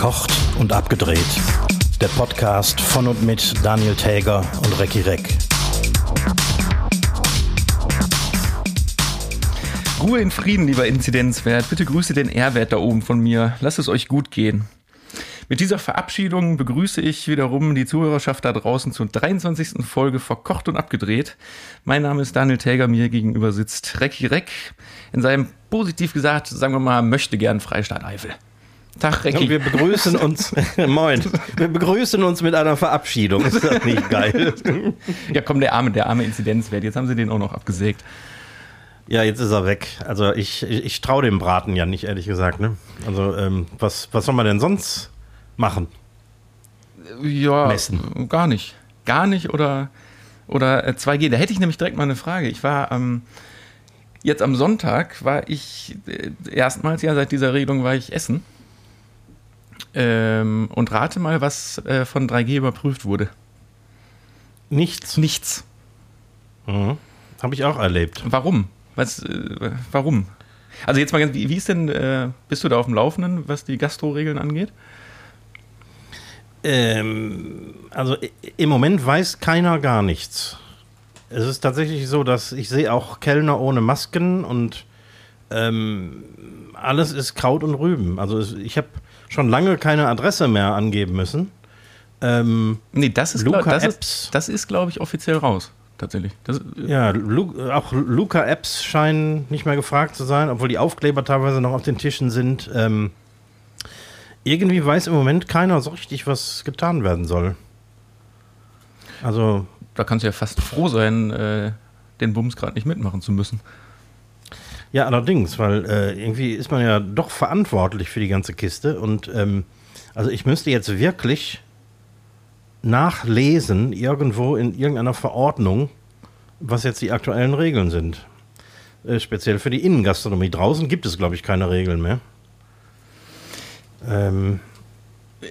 Verkocht und abgedreht. Der Podcast von und mit Daniel Täger und Recki Reck. Ruhe in Frieden, lieber Inzidenzwert. Bitte grüße den R-Wert da oben von mir. Lasst es euch gut gehen. Mit dieser Verabschiedung begrüße ich wiederum die Zuhörerschaft da draußen zur 23. Folge Verkocht und Abgedreht. Mein Name ist Daniel Täger, mir gegenüber sitzt Recki Reck. In seinem, positiv gesagt, sagen wir mal, möchte gern Freistaat Eifel. Tag, Recki. Wir begrüßen uns, moin, wir begrüßen uns mit einer Verabschiedung. Ist das nicht geil? ja, komm, der arme, der arme Inzidenzwert. Jetzt haben sie den auch noch abgesägt. Ja, jetzt ist er weg. Also ich, ich, ich traue dem Braten ja nicht, ehrlich gesagt. Ne? Also ähm, was, was soll man denn sonst machen? Ja, Messen. gar nicht. Gar nicht oder, oder 2G. Äh, da hätte ich nämlich direkt mal eine Frage. Ich war ähm, jetzt am Sonntag, war ich äh, erstmals, ja, seit dieser Regelung war ich essen. Ähm, und rate mal, was äh, von 3G überprüft wurde. Nichts. Nichts. Mhm. Habe ich auch erlebt. Warum? Was, äh, warum? Also jetzt mal ganz, wie, wie ist denn, äh, bist du da auf dem Laufenden, was die Gastro-Regeln angeht? Ähm, also im Moment weiß keiner gar nichts. Es ist tatsächlich so, dass ich sehe auch Kellner ohne Masken und ähm, alles ist Kraut und Rüben. Also ich habe schon lange keine Adresse mehr angeben müssen. Ähm, nee, das ist, Luca das Apps. Ist, das ist, glaube ich, offiziell raus. Tatsächlich. Das, ja, Lu auch Luca-Apps scheinen nicht mehr gefragt zu sein, obwohl die Aufkleber teilweise noch auf den Tischen sind. Ähm, irgendwie weiß im Moment keiner so richtig, was getan werden soll. Also. Da kannst du ja fast froh sein, äh, den Bums gerade nicht mitmachen zu müssen. Ja, allerdings, weil äh, irgendwie ist man ja doch verantwortlich für die ganze Kiste. Und ähm, also ich müsste jetzt wirklich nachlesen, irgendwo in irgendeiner Verordnung, was jetzt die aktuellen Regeln sind. Äh, speziell für die Innengastronomie. Draußen gibt es, glaube ich, keine Regeln mehr. Ähm,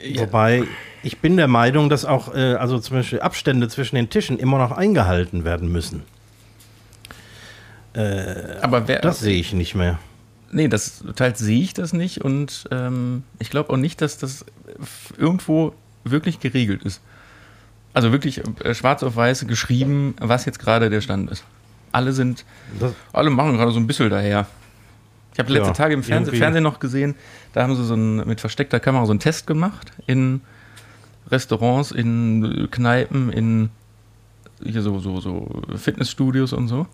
ja. Wobei ich bin der Meinung, dass auch äh, also zum Beispiel Abstände zwischen den Tischen immer noch eingehalten werden müssen. Äh, aber wer, das sehe ich nicht mehr. Nee, das teils sehe ich das nicht und ähm, ich glaube auch nicht, dass das irgendwo wirklich geregelt ist. Also wirklich äh, schwarz auf weiß geschrieben, was jetzt gerade der Stand ist. Alle sind, das alle machen gerade so ein bisschen daher. Ich habe letzte ja, Tage im Fernseh, Fernsehen noch gesehen, da haben sie so ein, mit versteckter Kamera so einen Test gemacht in Restaurants, in Kneipen, in hier so, so, so Fitnessstudios und so.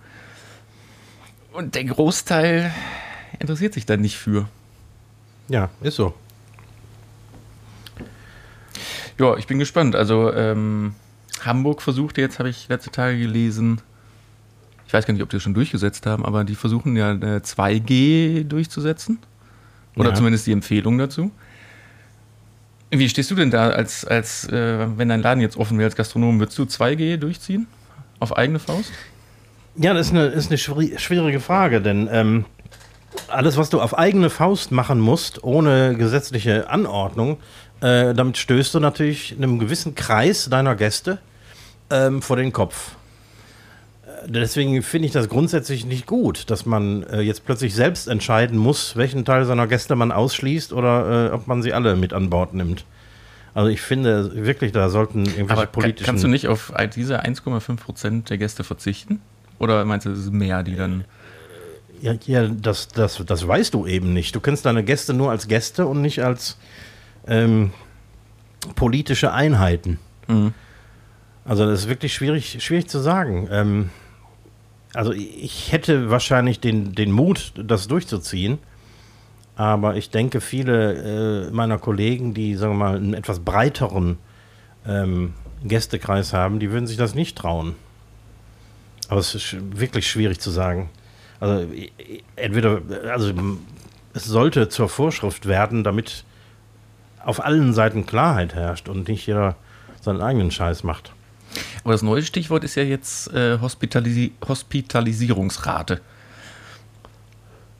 Und der Großteil interessiert sich da nicht für. Ja, ist so. Ja, ich bin gespannt. Also ähm, Hamburg versucht jetzt, habe ich letzte Tage gelesen, ich weiß gar nicht, ob die das schon durchgesetzt haben, aber die versuchen ja eine 2G durchzusetzen. Oder ja. zumindest die Empfehlung dazu. Wie stehst du denn da, als, als äh, wenn dein Laden jetzt offen wäre als Gastronom, würdest du 2G durchziehen? Auf eigene Faust? Ja, das ist eine, ist eine schwierige Frage, denn ähm, alles, was du auf eigene Faust machen musst, ohne gesetzliche Anordnung, äh, damit stößt du natürlich einem gewissen Kreis deiner Gäste ähm, vor den Kopf deswegen finde ich das grundsätzlich nicht gut, dass man äh, jetzt plötzlich selbst entscheiden muss, welchen Teil seiner Gäste man ausschließt oder äh, ob man sie alle mit an Bord nimmt. Also ich finde wirklich, da sollten irgendwelche Aber politischen... Kannst du nicht auf diese 1,5 Prozent der Gäste verzichten? Oder meinst du, es ist mehr, die dann... Ja, ja das, das, das weißt du eben nicht. Du kennst deine Gäste nur als Gäste und nicht als ähm, politische Einheiten. Mhm. Also das ist wirklich schwierig, schwierig zu sagen. Ähm, also ich hätte wahrscheinlich den, den Mut, das durchzuziehen. Aber ich denke, viele äh, meiner Kollegen, die, sagen wir mal, einen etwas breiteren ähm, Gästekreis haben, die würden sich das nicht trauen. Aber es ist wirklich schwierig zu sagen. Also entweder, also es sollte zur Vorschrift werden, damit auf allen Seiten Klarheit herrscht und nicht jeder seinen eigenen Scheiß macht. Aber das neue Stichwort ist ja jetzt äh, Hospitalisi Hospitalisierungsrate.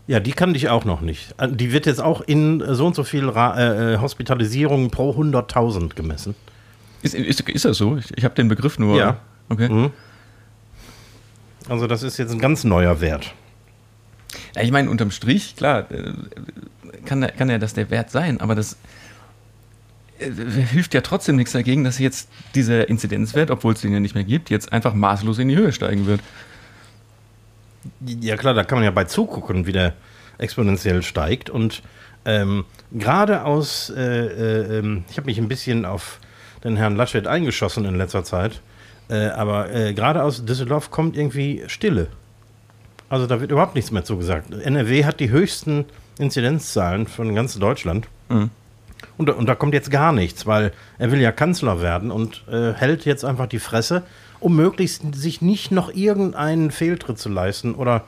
Ja, die kannte ich auch noch nicht. Äh, die wird jetzt auch in so und so viel Ra äh, äh Hospitalisierungen pro 100.000 gemessen. Ist, ist, ist, das so? Ich, ich habe den Begriff nur. Ja. Okay. Mhm. Also, das ist jetzt ein ganz neuer Wert. Ja, ich meine, unterm Strich, klar, äh, kann, kann ja das der Wert sein, aber das äh, hilft ja trotzdem nichts dagegen, dass jetzt dieser Inzidenzwert, obwohl es den ja nicht mehr gibt, jetzt einfach maßlos in die Höhe steigen wird. Ja klar, da kann man ja bei zugucken, wie der exponentiell steigt. Und ähm, gerade aus, äh, äh, ähm, ich habe mich ein bisschen auf den Herrn Laschet eingeschossen in letzter Zeit, äh, aber äh, gerade aus Düsseldorf kommt irgendwie Stille. Also da wird überhaupt nichts mehr zugesagt. NRW hat die höchsten Inzidenzzahlen von ganz Deutschland. Mhm. Und, und, da kommt jetzt gar nichts, weil er will ja Kanzler werden und äh, hält jetzt einfach die Fresse, um möglichst sich nicht noch irgendeinen Fehltritt zu leisten oder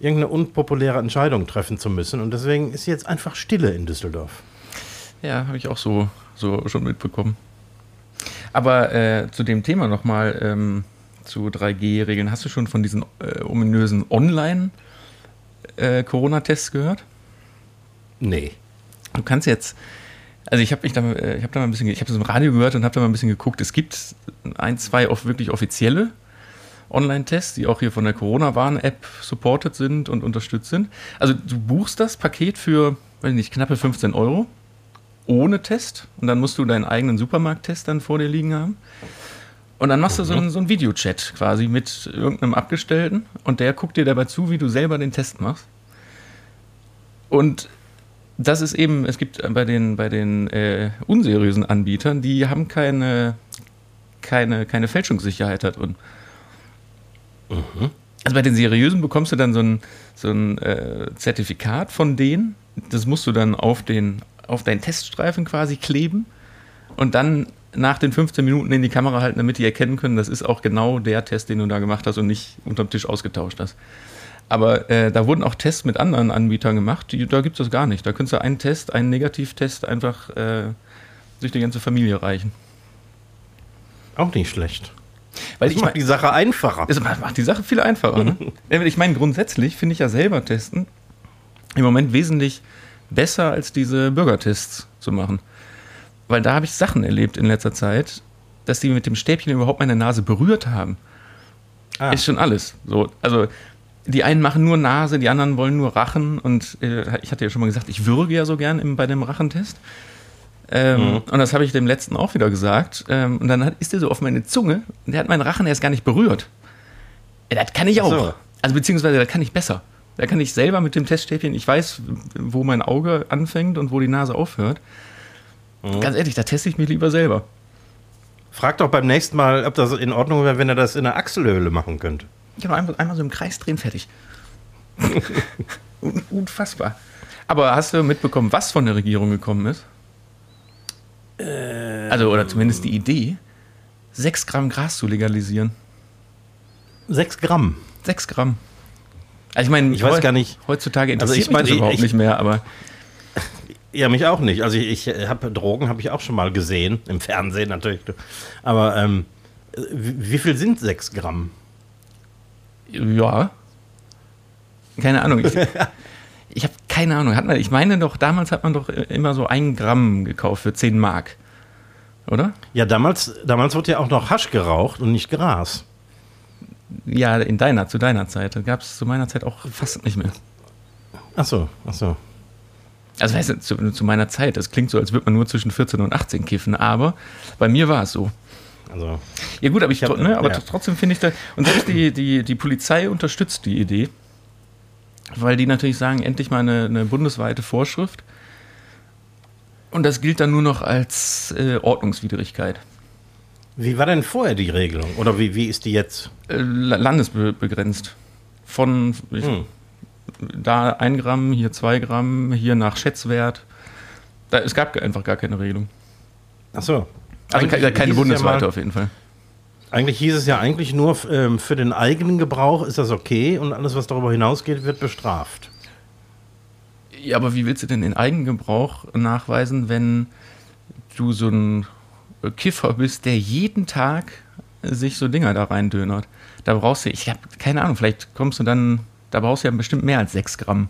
irgendeine unpopuläre Entscheidung treffen zu müssen. Und deswegen ist jetzt einfach Stille in Düsseldorf. Ja, habe ich auch so, so schon mitbekommen. Aber äh, zu dem Thema nochmal, ähm, zu 3G-Regeln. Hast du schon von diesen äh, ominösen Online-Corona-Tests äh, gehört? Nee. Du kannst jetzt, also ich habe mich da, äh, ich habe da mal ein bisschen, ich habe das im Radio gehört und habe da mal ein bisschen geguckt. Es gibt ein, zwei auch wirklich offizielle Online-Tests, die auch hier von der Corona-Warn-App supported sind und unterstützt sind. Also du buchst das Paket für, weiß nicht, knappe 15 Euro ohne Test und dann musst du deinen eigenen Supermarkt-Test dann vor dir liegen haben. Und dann machst du so einen, so einen Videochat quasi mit irgendeinem Abgestellten und der guckt dir dabei zu, wie du selber den Test machst. Und das ist eben, es gibt bei den, bei den äh, unseriösen Anbietern, die haben keine, keine, keine Fälschungssicherheit da drin. Mhm. Also bei den seriösen bekommst du dann so ein, so ein äh, Zertifikat von denen. Das musst du dann auf, den, auf deinen Teststreifen quasi kleben und dann nach den 15 Minuten in die Kamera halten, damit die erkennen können, das ist auch genau der Test, den du da gemacht hast und nicht unterm Tisch ausgetauscht hast. Aber äh, da wurden auch Tests mit anderen Anbietern gemacht, die, da gibt es das gar nicht. Da könntest du einen Test, einen Negativtest einfach äh, durch die ganze Familie reichen. Auch nicht schlecht. Weil das ich macht die Sache einfacher. Es macht die Sache viel einfacher. ne? Ich meine, grundsätzlich finde ich ja selber testen im Moment wesentlich besser als diese Bürgertests zu machen. Weil da habe ich Sachen erlebt in letzter Zeit, dass die mit dem Stäbchen überhaupt meine Nase berührt haben. Ah. Ist schon alles. So, also die einen machen nur Nase, die anderen wollen nur Rachen. Und äh, ich hatte ja schon mal gesagt, ich würge ja so gern im, bei dem Rachentest. Ähm, mhm. Und das habe ich dem letzten auch wieder gesagt. Ähm, und dann hat, ist der so auf meine Zunge und der hat meinen Rachen erst gar nicht berührt. Ja, das kann ich auch. So. Also beziehungsweise das kann ich besser. Da kann ich selber mit dem Teststäbchen, ich weiß, wo mein Auge anfängt und wo die Nase aufhört. Mhm. Ganz ehrlich, da teste ich mich lieber selber. Frag doch beim nächsten Mal, ob das in Ordnung wäre, wenn er das in der Achselhöhle machen könnte. Genau, einmal, einmal so im Kreis drehen, fertig. Unfassbar. Aber hast du mitbekommen, was von der Regierung gekommen ist? Ähm also, oder zumindest die Idee, 6 Gramm Gras zu legalisieren. 6 Gramm? 6 Gramm. Also ich meine, ich weiß gar nicht. Heutzutage interessiert also ich meine, mich das überhaupt ich, nicht mehr, aber ja, mich auch nicht. Also ich, ich habe Drogen habe ich auch schon mal gesehen, im Fernsehen natürlich. Aber ähm, wie, wie viel sind 6 Gramm? Ja. Keine Ahnung. Ich, ich habe keine Ahnung. Hat man, ich meine doch, damals hat man doch immer so ein Gramm gekauft für 10 Mark. Oder? Ja, damals, damals wurde ja auch noch Hasch geraucht und nicht Gras. Ja, in deiner, zu deiner Zeit. Gab es zu meiner Zeit auch fast nicht mehr. Ach so, ach so. Also weißt du, zu, zu, meiner Zeit, das klingt so, als würde man nur zwischen 14 und 18 kiffen, aber bei mir war es so. Also, ja gut, aber, ich, ich hab, ne, aber ja. trotzdem finde ich da, und selbst die, die, die Polizei unterstützt die Idee, weil die natürlich sagen, endlich mal eine, eine bundesweite Vorschrift. Und das gilt dann nur noch als äh, Ordnungswidrigkeit. Wie war denn vorher die Regelung? Oder wie, wie ist die jetzt? Äh, landesbegrenzt. Von, ich, hm da ein Gramm, hier zwei Gramm, hier nach Schätzwert. Da, es gab einfach gar keine Regelung. Ach so. Also keine, keine bundesweite ja auf jeden Fall. Eigentlich hieß es ja eigentlich nur ähm, für den eigenen Gebrauch ist das okay und alles, was darüber hinausgeht, wird bestraft. Ja, aber wie willst du denn den Eigengebrauch nachweisen, wenn du so ein Kiffer bist, der jeden Tag sich so Dinger da reindönert? Da brauchst du, ich habe keine Ahnung, vielleicht kommst du dann da brauchst du ja bestimmt mehr als 6 Gramm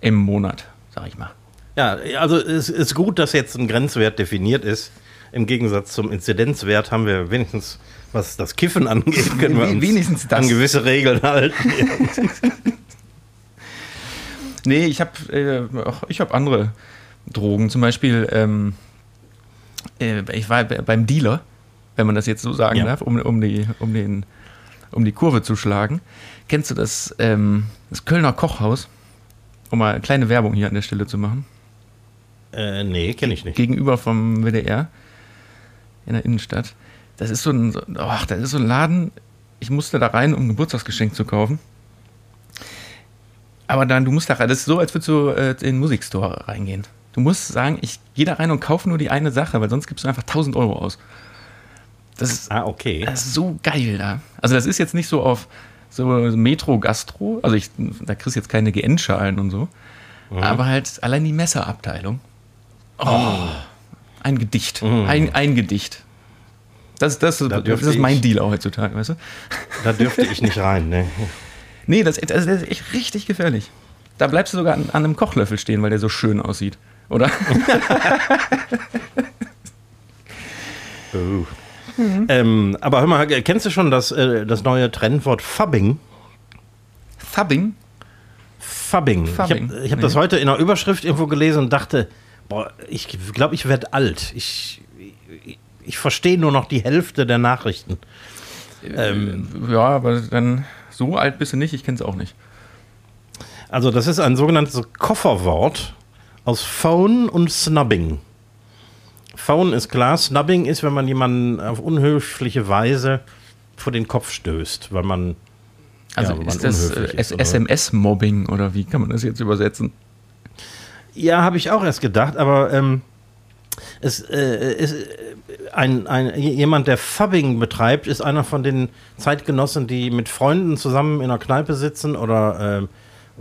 im Monat, sag ich mal. Ja, also es ist gut, dass jetzt ein Grenzwert definiert ist. Im Gegensatz zum Inzidenzwert haben wir wenigstens, was das Kiffen angeht, können wir uns wenigstens an gewisse Regeln halten. nee, ich habe äh, hab andere Drogen. Zum Beispiel, ähm, äh, ich war beim Dealer, wenn man das jetzt so sagen Ja. darf, um, um, die, um, den, um die Kurve zu schlagen. Kennst du das, ähm, das Kölner Kochhaus? Um mal eine kleine Werbung hier an der Stelle zu machen. Äh, nee, kenne ich nicht. Gegenüber vom WDR in der Innenstadt. Das ist so ein, ach, das ist so ein Laden. Ich musste da rein, um ein Geburtstagsgeschenk zu kaufen. Aber dann, du musst da rein. Das ist so, als würdest du äh, in den Musikstore reingehen. Du musst sagen, ich gehe da rein und kaufe nur die eine Sache, weil sonst gibst du einfach 1000 Euro aus. Das ist, Ah, okay. das ist so geil da. Also das ist jetzt nicht so auf so Metro-Gastro. Also ich, da kriegst du jetzt keine GN-Schalen und so. Aber halt allein die Messerabteilung. Oh, ein Gedicht. Ein, ein Gedicht. Das, das, das, dürfte ist mein ich- Deal heutzutage, weißt du? Da dürfte ich nicht rein, ne? Nee, das, das ist echt richtig gefährlich. Da bleibst du sogar an, an einem Kochlöffel stehen, weil der so schön aussieht. Oder? Oh. Ähm, aber hör mal, kennst du schon das, äh, das neue Trendwort Fubbing? Thubbing? Fubbing. Fubbing, Ich habe hab nee. das heute in einer Überschrift irgendwo gelesen und dachte, boah, ich glaube, ich werde alt. Ich, ich, ich verstehe nur noch die Hälfte der Nachrichten. Ähm, Ja, aber dann so alt bist du nicht, ich kenn's auch nicht. Also das ist ein sogenanntes Kofferwort aus Phone und Snubbing. Phone ist klar, Snubbing ist, wenn man jemanden auf unhöfliche Weise vor den Kopf stößt, weil man Also Ja, wenn man ist das äh, ist? SMS-Mobbing oder wie kann man das jetzt übersetzen? Ja, habe ich auch erst gedacht, aber ähm, es äh, ist äh, ein, ein, jemand, der Fubbing betreibt, ist einer von den Zeitgenossen, die mit Freunden zusammen in einer Kneipe sitzen oder, ähm,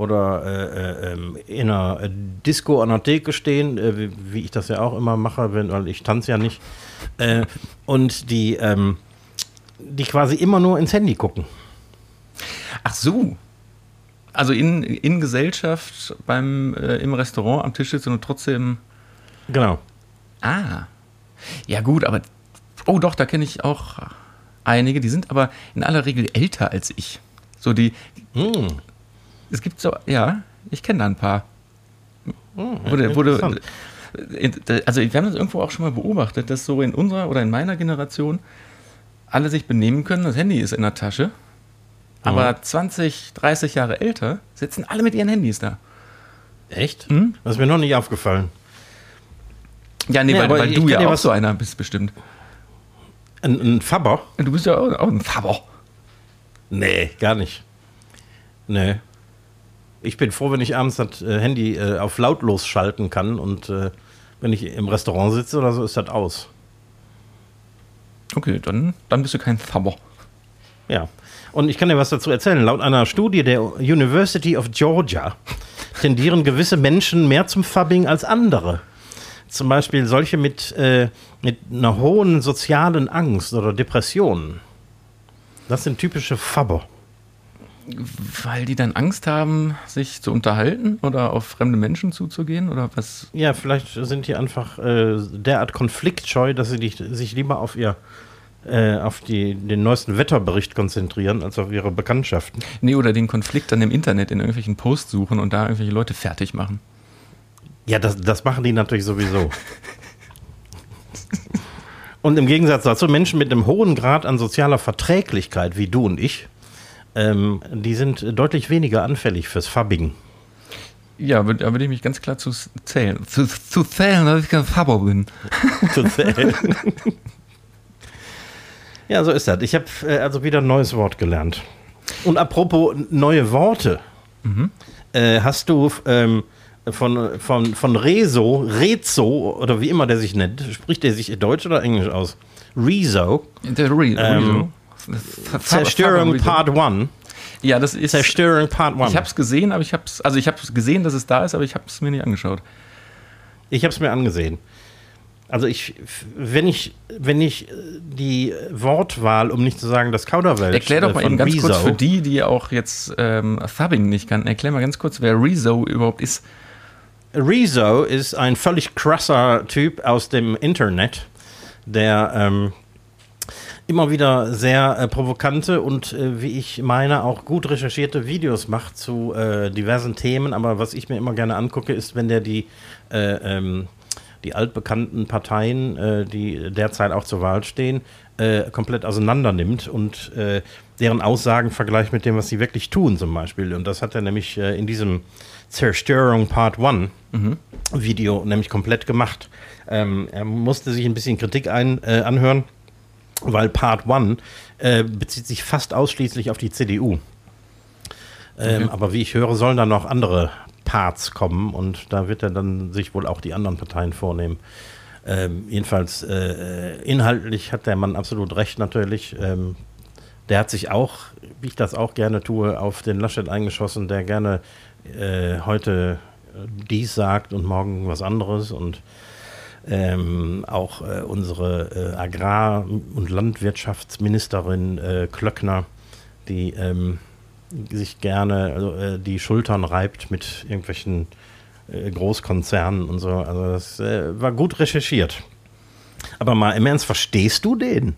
oder äh, äh, ähm, in einer Disco an der Theke stehen, äh, wie, wie ich das ja auch immer mache, wenn, weil ich tanze ja nicht. Äh, und die, ähm, die quasi immer nur ins Handy gucken. Ach so. Also in, in Gesellschaft beim äh, im Restaurant am Tisch sitzen und trotzdem. Genau. Ah. Ja, gut, aber. Oh doch, da kenne ich auch einige, die sind aber in aller Regel älter als ich. So die. Hm. Es gibt so, ja, ich kenne da ein paar. Hm, Wurde, wurde, äh, also wir haben das irgendwo auch schon mal beobachtet, dass so in unserer oder in meiner Generation alle sich benehmen können, das Handy ist in der Tasche, aber 20, 30 Jahre älter sitzen alle mit ihren Handys da. Echt? Hm? Das ist mir noch nicht aufgefallen. Ja, nee, Ja, weil, weil du ja auch was- so einer bist bestimmt. Ein, ein Fabber? Du bist ja auch, auch ein Fabber. Nee, gar nicht. Nee. Ich bin froh, wenn ich abends das äh, Handy äh, auf lautlos schalten kann und äh, wenn ich im Restaurant sitze oder so, ist das aus. Okay, dann, dann bist du kein Fabber. Ja. Und ich kann dir was dazu erzählen. Laut einer Studie der University of Georgia tendieren gewisse Menschen mehr zum Fubbing als andere. Zum Beispiel solche mit, äh, mit einer hohen sozialen Angst oder Depressionen. Das sind typische Fabber. Weil die dann Angst haben, sich zu unterhalten oder auf fremde Menschen zuzugehen oder was? Ja, vielleicht sind die einfach äh, derart konfliktscheu, dass sie dich, sich lieber auf ihr äh, auf die, den neuesten Wetterbericht konzentrieren, als auf ihre Bekanntschaften. Nee, oder den Konflikt dann im Internet in irgendwelchen Posts suchen und da irgendwelche Leute fertig machen. Ja, das, das machen die natürlich sowieso. Und im Gegensatz dazu, Menschen mit einem hohen Grad an sozialer Verträglichkeit, wie du und ich, ähm, die sind deutlich weniger anfällig fürs Fubbing. Ja, da würde ich mich ganz klar zu zählen. Zu, zu zählen, dass ich kein Fabber bin. zu zählen. ja, so ist das. Ich habe äh, also wieder ein neues Wort gelernt. Und apropos neue Worte, äh, hast du ähm, von, von, von Rezo, Rezo oder wie immer der sich nennt, spricht der sich Deutsch oder Englisch aus? Rezo, Der Re Ähm, Rezo. Zerstörung. Part 1. Ja, das ist. Zerstörung Part 1. Ich habe es gesehen, aber ich habe es. Also ich habe gesehen, dass es da ist, aber ich habe es mir nicht angeschaut. Ich habe es mir angesehen. Also ich, wenn ich, wenn ich äh, die Wortwahl, um nicht zu sagen das Kauderwelsch Erklär doch äh, mal eben ganz kurz Rezo- für die, die auch jetzt ähm, Thubbing nicht kannten. Erklär mal ganz kurz, wer Rezo überhaupt ist. Rezo ist ein völlig krasser Typ aus dem Internet, der ähm, immer wieder sehr äh, provokante und, äh, wie ich meine, auch gut recherchierte Videos macht zu äh, diversen Themen. Aber was ich mir immer gerne angucke, ist, wenn der die äh, ähm, die altbekannten Parteien, äh, die derzeit auch zur Wahl stehen, äh, komplett auseinander nimmt und deren Aussagen vergleicht mit dem, was sie wirklich tun, zum Beispiel. Und das hat er nämlich in diesem Zerstörung Part 1 mhm. Video nämlich komplett gemacht. Ähm, er musste sich ein bisschen Kritik ein, anhören, weil Part 1 äh, bezieht sich fast ausschließlich auf die CDU. Ähm, okay. Aber wie ich höre, sollen da noch andere Parts kommen und da wird er dann sich wohl auch die anderen Parteien vornehmen. Ähm, jedenfalls äh, inhaltlich hat der Mann absolut recht natürlich. Ähm, der hat sich auch, wie ich das auch gerne tue, auf den Laschet eingeschossen, der gerne äh, heute dies sagt und morgen was anderes und ähm, auch äh, unsere äh, Agrar- und Landwirtschaftsministerin äh, Klöckner, die ähm, sich gerne also, äh, die Schultern reibt mit irgendwelchen äh, Großkonzernen und so. Also das äh, war gut recherchiert. Aber mal im Ernst, verstehst du den?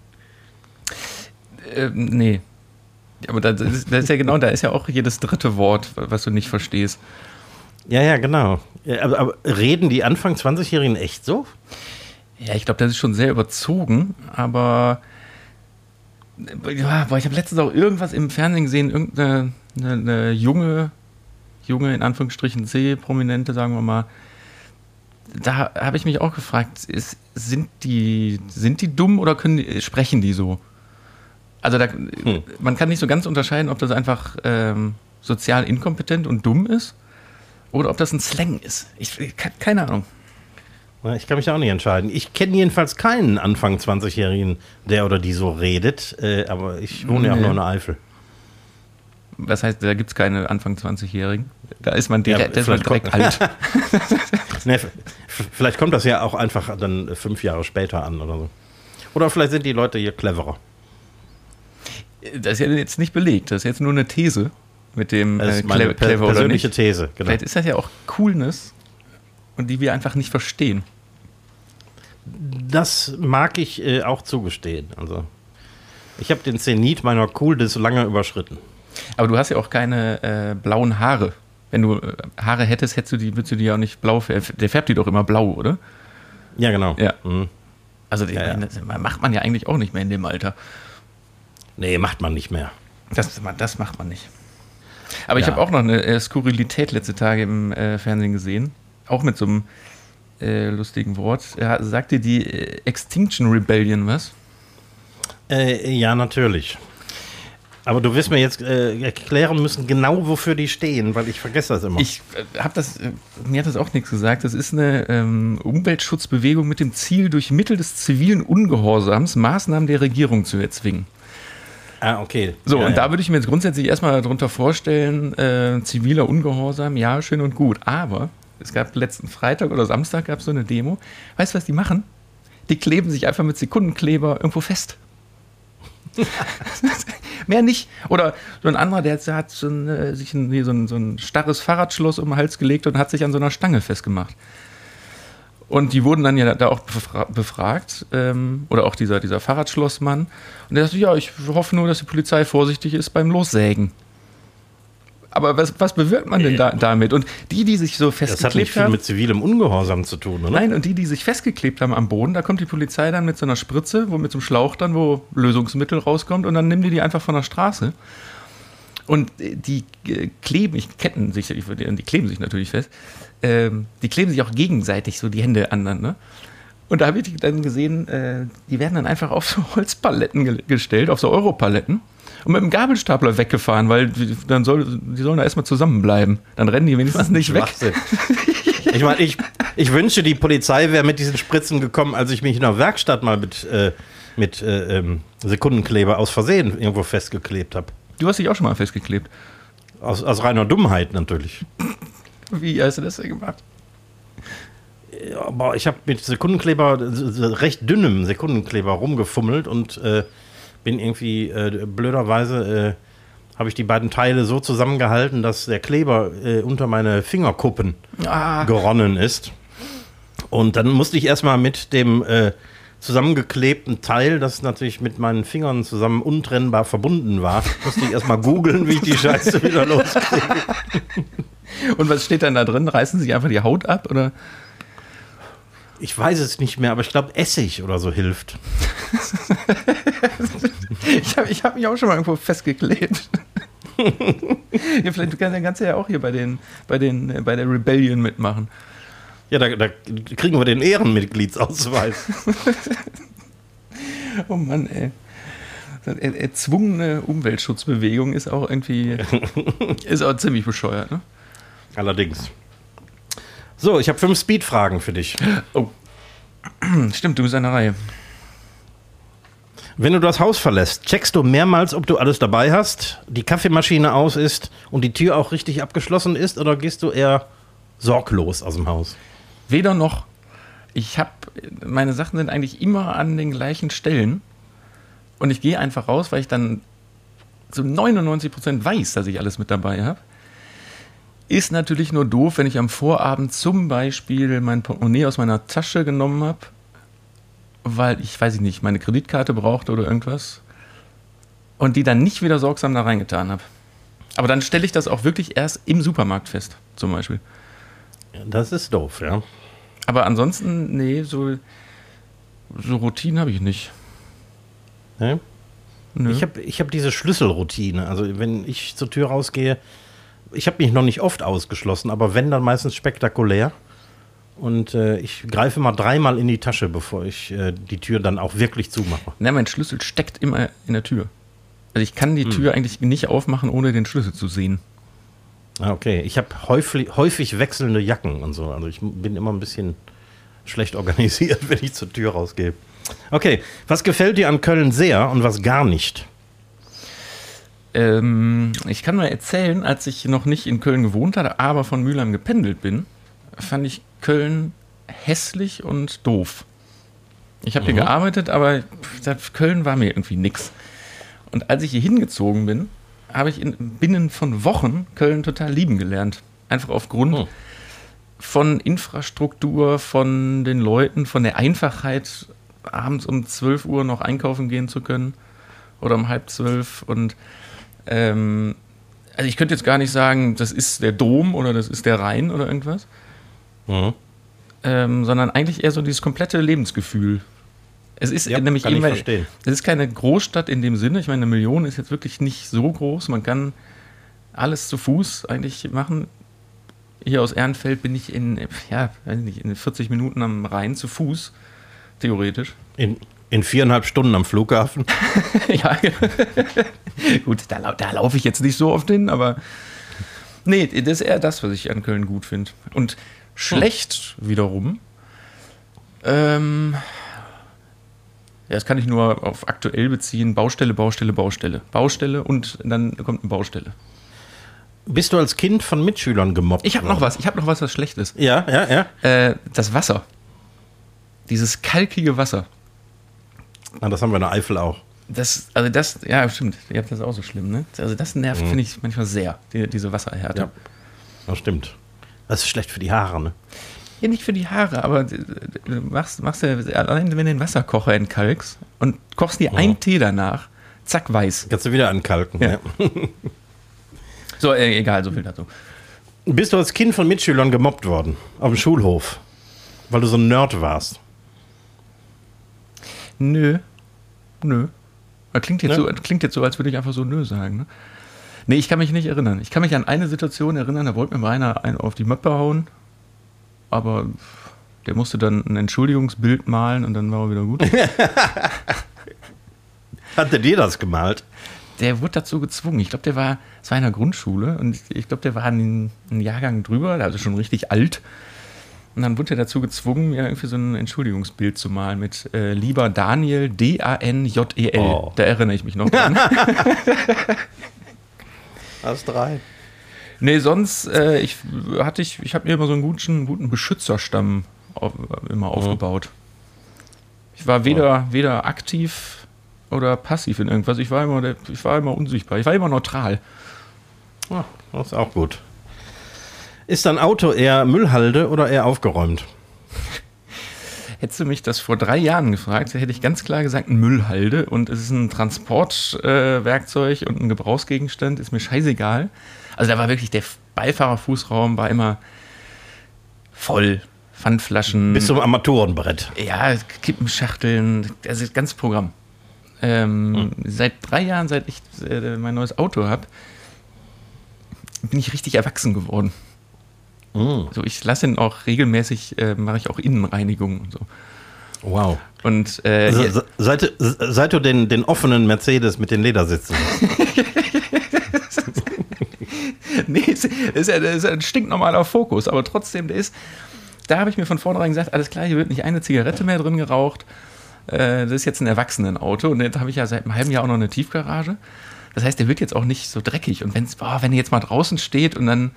Ähm, nee. Aber das ist, das ist ja genau, da ist ja auch jedes dritte Wort, was du nicht verstehst. Ja, ja, genau. Ja, aber, aber, reden die Anfang 20-Jährigen echt so? Ja, ich glaube, das ist schon sehr überzogen, aber ja, boah, ich habe letztens auch irgendwas im Fernsehen gesehen, irgendeine eine, eine junge, junge, in Anführungsstrichen C-Prominente, sagen wir mal. Da habe ich mich auch gefragt, ist, sind, die, sind die dumm oder können sprechen die so? Also da, hm. man kann nicht so ganz unterscheiden, ob das einfach ähm, sozial inkompetent und dumm ist oder ob das ein Slang ist. Ich, keine Ahnung. Ich kann mich auch nicht entscheiden. Ich kenne jedenfalls keinen Anfang 20-Jährigen, der oder die so redet, äh, aber ich wohne nee. ja auch nur in der Eifel. Was heißt, da gibt es keine Anfang 20-Jährigen? Da ist man direkt, ja, ist man direkt alt. nee, vielleicht kommt das ja auch einfach dann fünf Jahre später an oder so. Oder vielleicht sind die Leute hier cleverer. Das ist ja jetzt nicht belegt, das ist jetzt nur eine These mit dem das ist äh, meine clever, persönliche These. Genau. Vielleicht ist das ja auch Coolness und die wir einfach nicht verstehen. Das mag ich äh, auch zugestehen. Also ich habe den Zenit meiner Coolness lange überschritten. Aber du hast ja auch keine äh, blauen Haare. Wenn du äh, Haare hättest, hättest du die, würdest du die ja auch nicht blau färben. Der färbt die doch immer blau, oder? Ja, genau. Ja. Mhm. Also ja, ja. Das macht man ja eigentlich auch nicht mehr in dem Alter. Nee, macht man nicht mehr. Das, das macht man nicht. Aber ja. ich habe auch noch eine äh, Skurrilität letzte Tage im äh, Fernsehen gesehen. Auch mit so einem äh, lustigen Wort. Ja, sagt dir die äh, Extinction Rebellion was? Äh, ja, natürlich. Aber du wirst mir jetzt äh, erklären müssen, genau wofür die stehen, weil ich vergesse das immer. Ich habe das, mir hat das auch nichts gesagt. Das ist eine ähm, Umweltschutzbewegung mit dem Ziel, durch Mittel des zivilen Ungehorsams Maßnahmen der Regierung zu erzwingen. Ah, okay. So, ja, und ja. da würde ich mir jetzt grundsätzlich erstmal darunter vorstellen, äh, ziviler Ungehorsam, ja, schön und gut. Aber es gab letzten Freitag oder Samstag gab es so eine Demo. Weißt du, was die machen? Die kleben sich einfach mit Sekundenkleber irgendwo fest. Mehr nicht. Oder so ein anderer, der hat so ein, sich ein, so, ein, so ein starres Fahrradschloss um den Hals gelegt und hat sich an so einer Stange festgemacht. Und die wurden dann ja da auch befragt, ähm, oder auch dieser, dieser Fahrradschlossmann. Und der sagte, ja, ich hoffe nur, dass die Polizei vorsichtig ist beim Lossägen. Aber was, was bewirkt man denn da, damit? Und die, die sich so festgeklebt haben. Das hat nicht viel mit zivilem Ungehorsam zu tun, oder? Nein, und die, die sich festgeklebt haben am Boden, da kommt die Polizei dann mit so einer Spritze, wo mit so einem Schlauch dann, wo Lösungsmittel rauskommt, und dann nehmen die die einfach von der Straße. Und die äh, kleben, ich ketten sich, die kleben sich natürlich fest, ähm, die kleben sich auch gegenseitig so die Hände an. Ne? Und da habe ich dann gesehen, äh, die werden dann einfach auf so Holzpaletten ge gestellt, auf so Europaletten und mit dem Gabelstapler weggefahren, weil die, dann soll, die sollen da erstmal zusammenbleiben. Dann rennen die wenigstens nicht weg. ich meine, ich, ich wünsche, die Polizei wäre mit diesen Spritzen gekommen, als ich mich in der Werkstatt mal mit, äh, mit äh, ähm, Sekundenkleber aus Versehen irgendwo festgeklebt habe. Du hast dich auch schon mal festgeklebt. Aus, aus reiner Dummheit natürlich. Wie hast du das denn gemacht? Ja, ich habe mit Sekundenkleber, recht dünnem Sekundenkleber rumgefummelt und äh, bin irgendwie äh, blöderweise äh, habe ich die beiden Teile so zusammengehalten, dass der Kleber äh, unter meine Fingerkuppen ah. geronnen ist. Und dann musste ich erstmal mit dem äh, zusammengeklebten Teil, das natürlich mit meinen Fingern zusammen untrennbar verbunden war, musste ich erstmal googeln, wie ich die Scheiße wieder loskriege. Und was steht dann da drin? Reißen Sie einfach die Haut ab oder? Ich weiß es nicht mehr, aber ich glaube, Essig oder so hilft. ich habe hab mich auch schon mal irgendwo festgeklebt. ja, vielleicht du kannst, kannst ja auch hier bei, den, bei, den, bei der Rebellion mitmachen. Ja, da, da kriegen wir den Ehrenmitgliedsausweis. oh Mann, ey. Erzwungene Umweltschutzbewegung ist auch irgendwie ist auch ziemlich bescheuert, ne? Allerdings. So, ich habe fünf Speed-Fragen für dich. Oh. Stimmt, du bist eine Reihe. Wenn du das Haus verlässt, checkst du mehrmals, ob du alles dabei hast, die Kaffeemaschine aus ist und die Tür auch richtig abgeschlossen ist, oder gehst du eher sorglos aus dem Haus? Weder noch. Ich habe, meine Sachen sind eigentlich immer an den gleichen Stellen und ich gehe einfach raus, weil ich dann zu 99 Prozent weiß, dass ich alles mit dabei habe. Ist natürlich nur doof, wenn ich am Vorabend zum Beispiel mein Portemonnaie aus meiner Tasche genommen habe weil ich, weiß ich nicht, meine Kreditkarte brauchte oder irgendwas und die dann nicht wieder sorgsam da reingetan habe. Aber dann stelle ich das auch wirklich erst im Supermarkt fest, zum Beispiel. Das ist doof, ja. Aber ansonsten, nee, so, so Routinen habe ich nicht. Nee? Nö. Ich habe ich hab diese Schlüsselroutine. Also, wenn ich zur Tür rausgehe, ich habe mich noch nicht oft ausgeschlossen, aber wenn, dann meistens spektakulär. Und äh, ich greife mal dreimal in die Tasche, bevor ich äh, die Tür dann auch wirklich zumache. Na, mein Schlüssel steckt immer in der Tür. Also ich kann die hm. Tür eigentlich nicht aufmachen, ohne den Schlüssel zu sehen. Ah, okay. Ich habe häufig, häufig wechselnde Jacken und so. Also ich bin immer ein bisschen schlecht organisiert, wenn ich zur Tür rausgehe. Okay, was gefällt dir an Köln sehr und was gar nicht? Ähm, ich kann nur erzählen, als ich noch nicht in Köln gewohnt hatte, aber von Mülheim gependelt bin, fand ich Köln hässlich und doof. Ich habe mhm. hier gearbeitet, aber Köln war mir irgendwie nix. Und als ich hier hingezogen bin, habe ich in, binnen von Wochen Köln total lieben gelernt. Einfach aufgrund oh. von Infrastruktur, von den Leuten, von der Einfachheit, abends um 12 Uhr noch einkaufen gehen zu können. Oder um halb zwölf. Und ähm, also ich könnte jetzt gar nicht sagen, das ist der Dom oder das ist der Rhein oder irgendwas. Mhm. Ähm, sondern eigentlich eher so dieses komplette Lebensgefühl. Es ist ja, nämlich eben, es ist keine Großstadt in dem Sinne. Ich meine, eine Million ist jetzt wirklich nicht so groß. Man kann alles zu Fuß eigentlich machen. Hier aus Ehrenfeld bin ich in, ja, weiß nicht, in 40 Minuten am Rhein zu Fuß, theoretisch. In, in viereinhalb Stunden am Flughafen? ja, gut, da, da laufe ich jetzt nicht so oft hin, aber nee, das ist eher das, was ich an Köln gut finde. Und Schlecht hm. wiederum. Ähm, ja, das kann ich nur auf aktuell beziehen. Baustelle, Baustelle, Baustelle. Baustelle und dann kommt eine Baustelle. Bist du als Kind von Mitschülern gemobbt? Ich habe noch was. Ich habe noch was, was schlecht ist. Ja, ja, ja. Äh, das Wasser. Dieses kalkige Wasser. Na, das haben wir in der Eifel auch. Das, also das, ja, stimmt. Ihr habt das auch so schlimm, ne? Also das nervt, mhm. finde ich manchmal sehr, die, diese Wasserhärte. Ja, das stimmt. Das ist schlecht für die Haare, ne? Ja, nicht für die Haare, aber du machst, machst ja, allein wenn du den Wasserkocher entkalkst und kochst dir ja. einen Tee danach, zack, weiß. Kannst du wieder ankalken, ja. ja. so, äh, egal, so viel dazu. Bist du als Kind von Mitschülern gemobbt worden? Auf dem Schulhof? Weil du so ein Nerd warst? Nö. Nö. Das klingt jetzt, ne? so, klingt jetzt so, als würde ich einfach so nö sagen. Ne? Nee, ich kann mich nicht erinnern. Ich kann mich an eine Situation erinnern, da wollte mir mal einer einen auf die Möppe hauen, aber der musste dann ein Entschuldigungsbild malen und dann war er wieder gut. Hat der dir das gemalt? Der wurde dazu gezwungen. Ich glaube, der war, es war in der Grundschule und ich glaube, der war einen, einen Jahrgang drüber, also schon richtig alt. Und dann wurde er dazu gezwungen, mir irgendwie so ein Entschuldigungsbild zu malen mit äh, lieber Daniel D-A-N-J-E-L. Oh. Da erinnere ich mich noch dran. Hast drei. Nee, sonst, äh, ich hatte ich, ich habe mir immer so einen guten, guten Beschützerstamm auf, immer mhm. aufgebaut. Ich war weder, weder aktiv oder passiv in irgendwas. Ich war immer, ich war immer unsichtbar. Ich war immer neutral. Ja, das ist auch gut. Ist dein Auto eher Müllhalde oder eher aufgeräumt? Hättest du mich das vor drei Jahren gefragt, hätte ich ganz klar gesagt, ein Müllhalde und es ist ein Transportwerkzeug äh, und ein Gebrauchsgegenstand, ist mir scheißegal. Also da war wirklich der Beifahrerfußraum war immer voll. Pfandflaschen. Bis zum Armaturenbrett. Ja, Kippenschachteln, das ist ganz Programm. Ähm, hm. Seit drei Jahren, seit ich äh, mein neues Auto habe, bin ich richtig erwachsen geworden. Mm. So, ich lasse ihn auch regelmäßig, äh, mache ich auch Innenreinigung und so. Wow. Und äh, Se, seit, seit du den, den offenen Mercedes mit den Ledersitzen nee, ist, ist, ist ein stinknormaler Fokus, aber trotzdem, der ist, da habe ich mir von vornherein gesagt, alles klar, hier wird nicht eine Zigarette mehr drin geraucht. Äh, das ist jetzt ein Erwachsenenauto und jetzt habe ich ja seit einem halben Jahr auch noch eine Tiefgarage. Das heißt, der wird jetzt auch nicht so dreckig. Und wenn's, boah, wenn er jetzt mal draußen steht und dann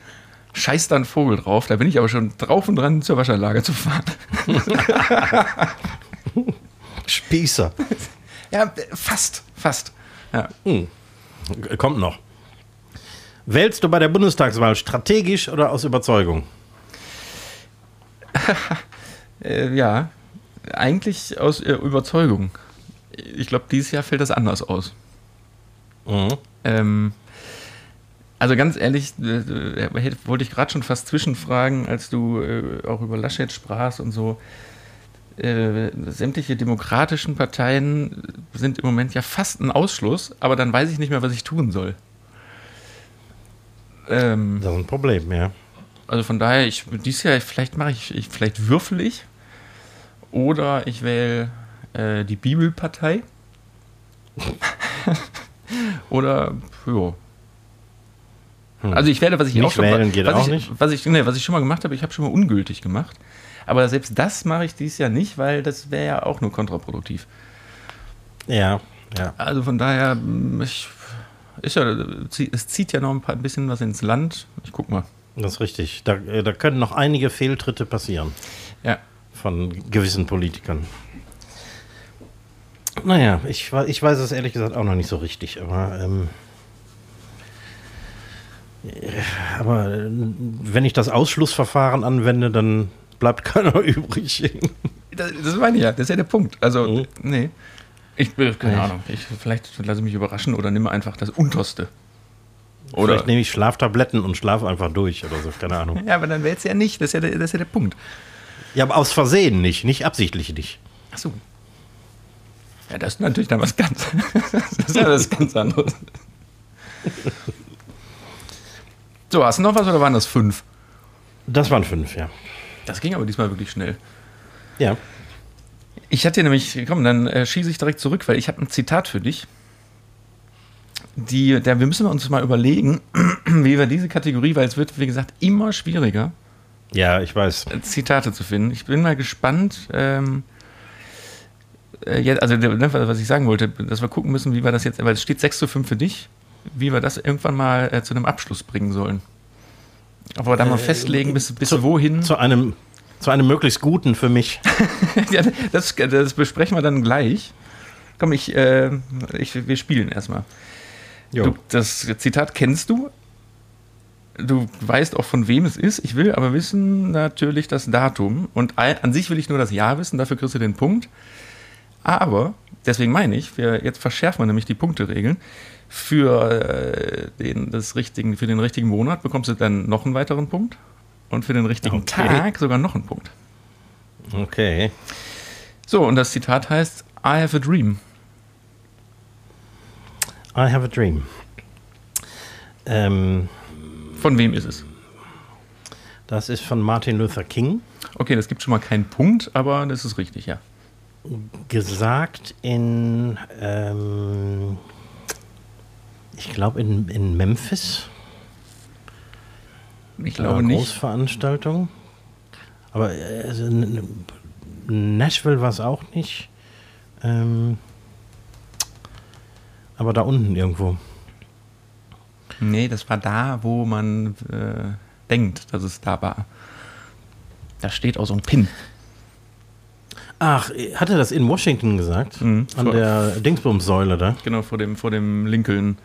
scheißt da ein Vogel drauf, da bin ich aber schon drauf und dran, zur Waschanlage zu fahren. Spießer. Ja, fast, fast. Ja. Hm. Kommt noch. Wählst du bei der Bundestagswahl strategisch oder aus Überzeugung? äh, ja, eigentlich aus äh, Überzeugung. Ich glaube, dieses Jahr fällt das anders aus. Mhm. Ähm, also ganz ehrlich, äh, äh wollte ich gerade schon fast zwischenfragen, als du äh, auch über Laschet sprachst und so. Äh, sämtliche demokratischen Parteien sind im Moment ja fast ein Ausschluss, aber dann weiß ich nicht mehr, was ich tun soll. Ähm, das ist ein Problem, ja. Also von daher, ich dieses Jahr, vielleicht mache ich, ich, vielleicht würfel ich oder ich wähle äh, die Bibelpartei. oder, ja. Hm. Also ich werde, was ich nicht auch schon wählen geht was auch ich, nicht. Was ich, nee, was ich schon mal gemacht habe, ich habe schon mal ungültig gemacht. Aber selbst das mache ich dieses Jahr nicht, weil das wäre ja auch nur kontraproduktiv. Ja, ja. Also von daher, hm, ich ja, es zieht ja noch ein, paar, ein bisschen was ins Land. Ich guck mal. Das ist richtig. Da, äh, da können noch einige Fehltritte passieren. Ja. Von gewissen Politikern. Naja, ich, ich weiß es ehrlich gesagt auch noch nicht so richtig, aber, ähm, aber äh, wenn ich das Ausschlussverfahren anwende, dann bleibt keiner übrig. Das, das meine ich ja, das ist ja der Punkt. Also, mhm. nee. Ich keine Ahnung. Ich, vielleicht lasse ich mich überraschen oder nehme einfach das Unterste. Oder vielleicht nehme ich Schlaftabletten und schlafe einfach durch oder so, keine Ahnung. Ja, aber dann wäre es ja nicht. Das ist ja, der, das ist ja der Punkt. Ja, aber aus Versehen nicht, nicht absichtlich nicht. Ach so. Ja, das ist natürlich dann was ganz. das ist ja was ganz anderes. so, hast du noch was oder waren das fünf? Das waren fünf, ja. Das ging aber diesmal wirklich schnell. Ja. Ich hatte nämlich, komm, dann äh, schieße ich direkt zurück, weil ich habe ein Zitat für dich. Die, der, wir müssen uns mal überlegen, wie wir diese Kategorie, weil es wird, wie gesagt, immer schwieriger. Ja, ich weiß. Äh, Zitate zu finden. Ich bin mal gespannt. Ähm, äh, jetzt, also, ne, was ich sagen wollte, dass wir gucken müssen, wie wir das jetzt, weil es steht 6 zu 5 für dich, wie wir das irgendwann mal äh, zu einem Abschluss bringen sollen. Ob wir da mal äh, festlegen, bis, bis zu, wohin. Zu einem zu einem möglichst guten für mich. ja, das, das, besprechen wir dann gleich. Komm, ich, äh, ich wir spielen erstmal. Du, das Zitat kennst du. Du weißt auch, von wem es ist. Ich will aber wissen natürlich das Datum. Und an sich will ich nur das Jahr wissen, dafür kriegst du den Punkt. Aber, deswegen meine ich, wir, jetzt verschärfen wir nämlich die Punkteregeln. Für, äh, den, das richtigen, für den richtigen Monat bekommst du dann noch einen weiteren Punkt und für den richtigen okay. Tag sogar noch einen Punkt. Okay. So, und das Zitat heißt: I have a dream. I have a dream. Ähm, von wem ist es? Das ist von Martin Luther King. Okay, das gibt schon mal keinen Punkt, aber das ist richtig, ja. Gesagt in, ähm, ich glaube, in, in Memphis. Ich glaube nicht. Großveranstaltung. Aber also, Nashville war es auch nicht. Ähm, aber da unten irgendwo. Nee, das war da, wo man äh, denkt, dass es da war. Da steht auch so ein Pin. Ach, hat er das in Washington gesagt? Mhm, An der Dingsbums-Säule da? Genau, vor dem, vor dem Lincoln.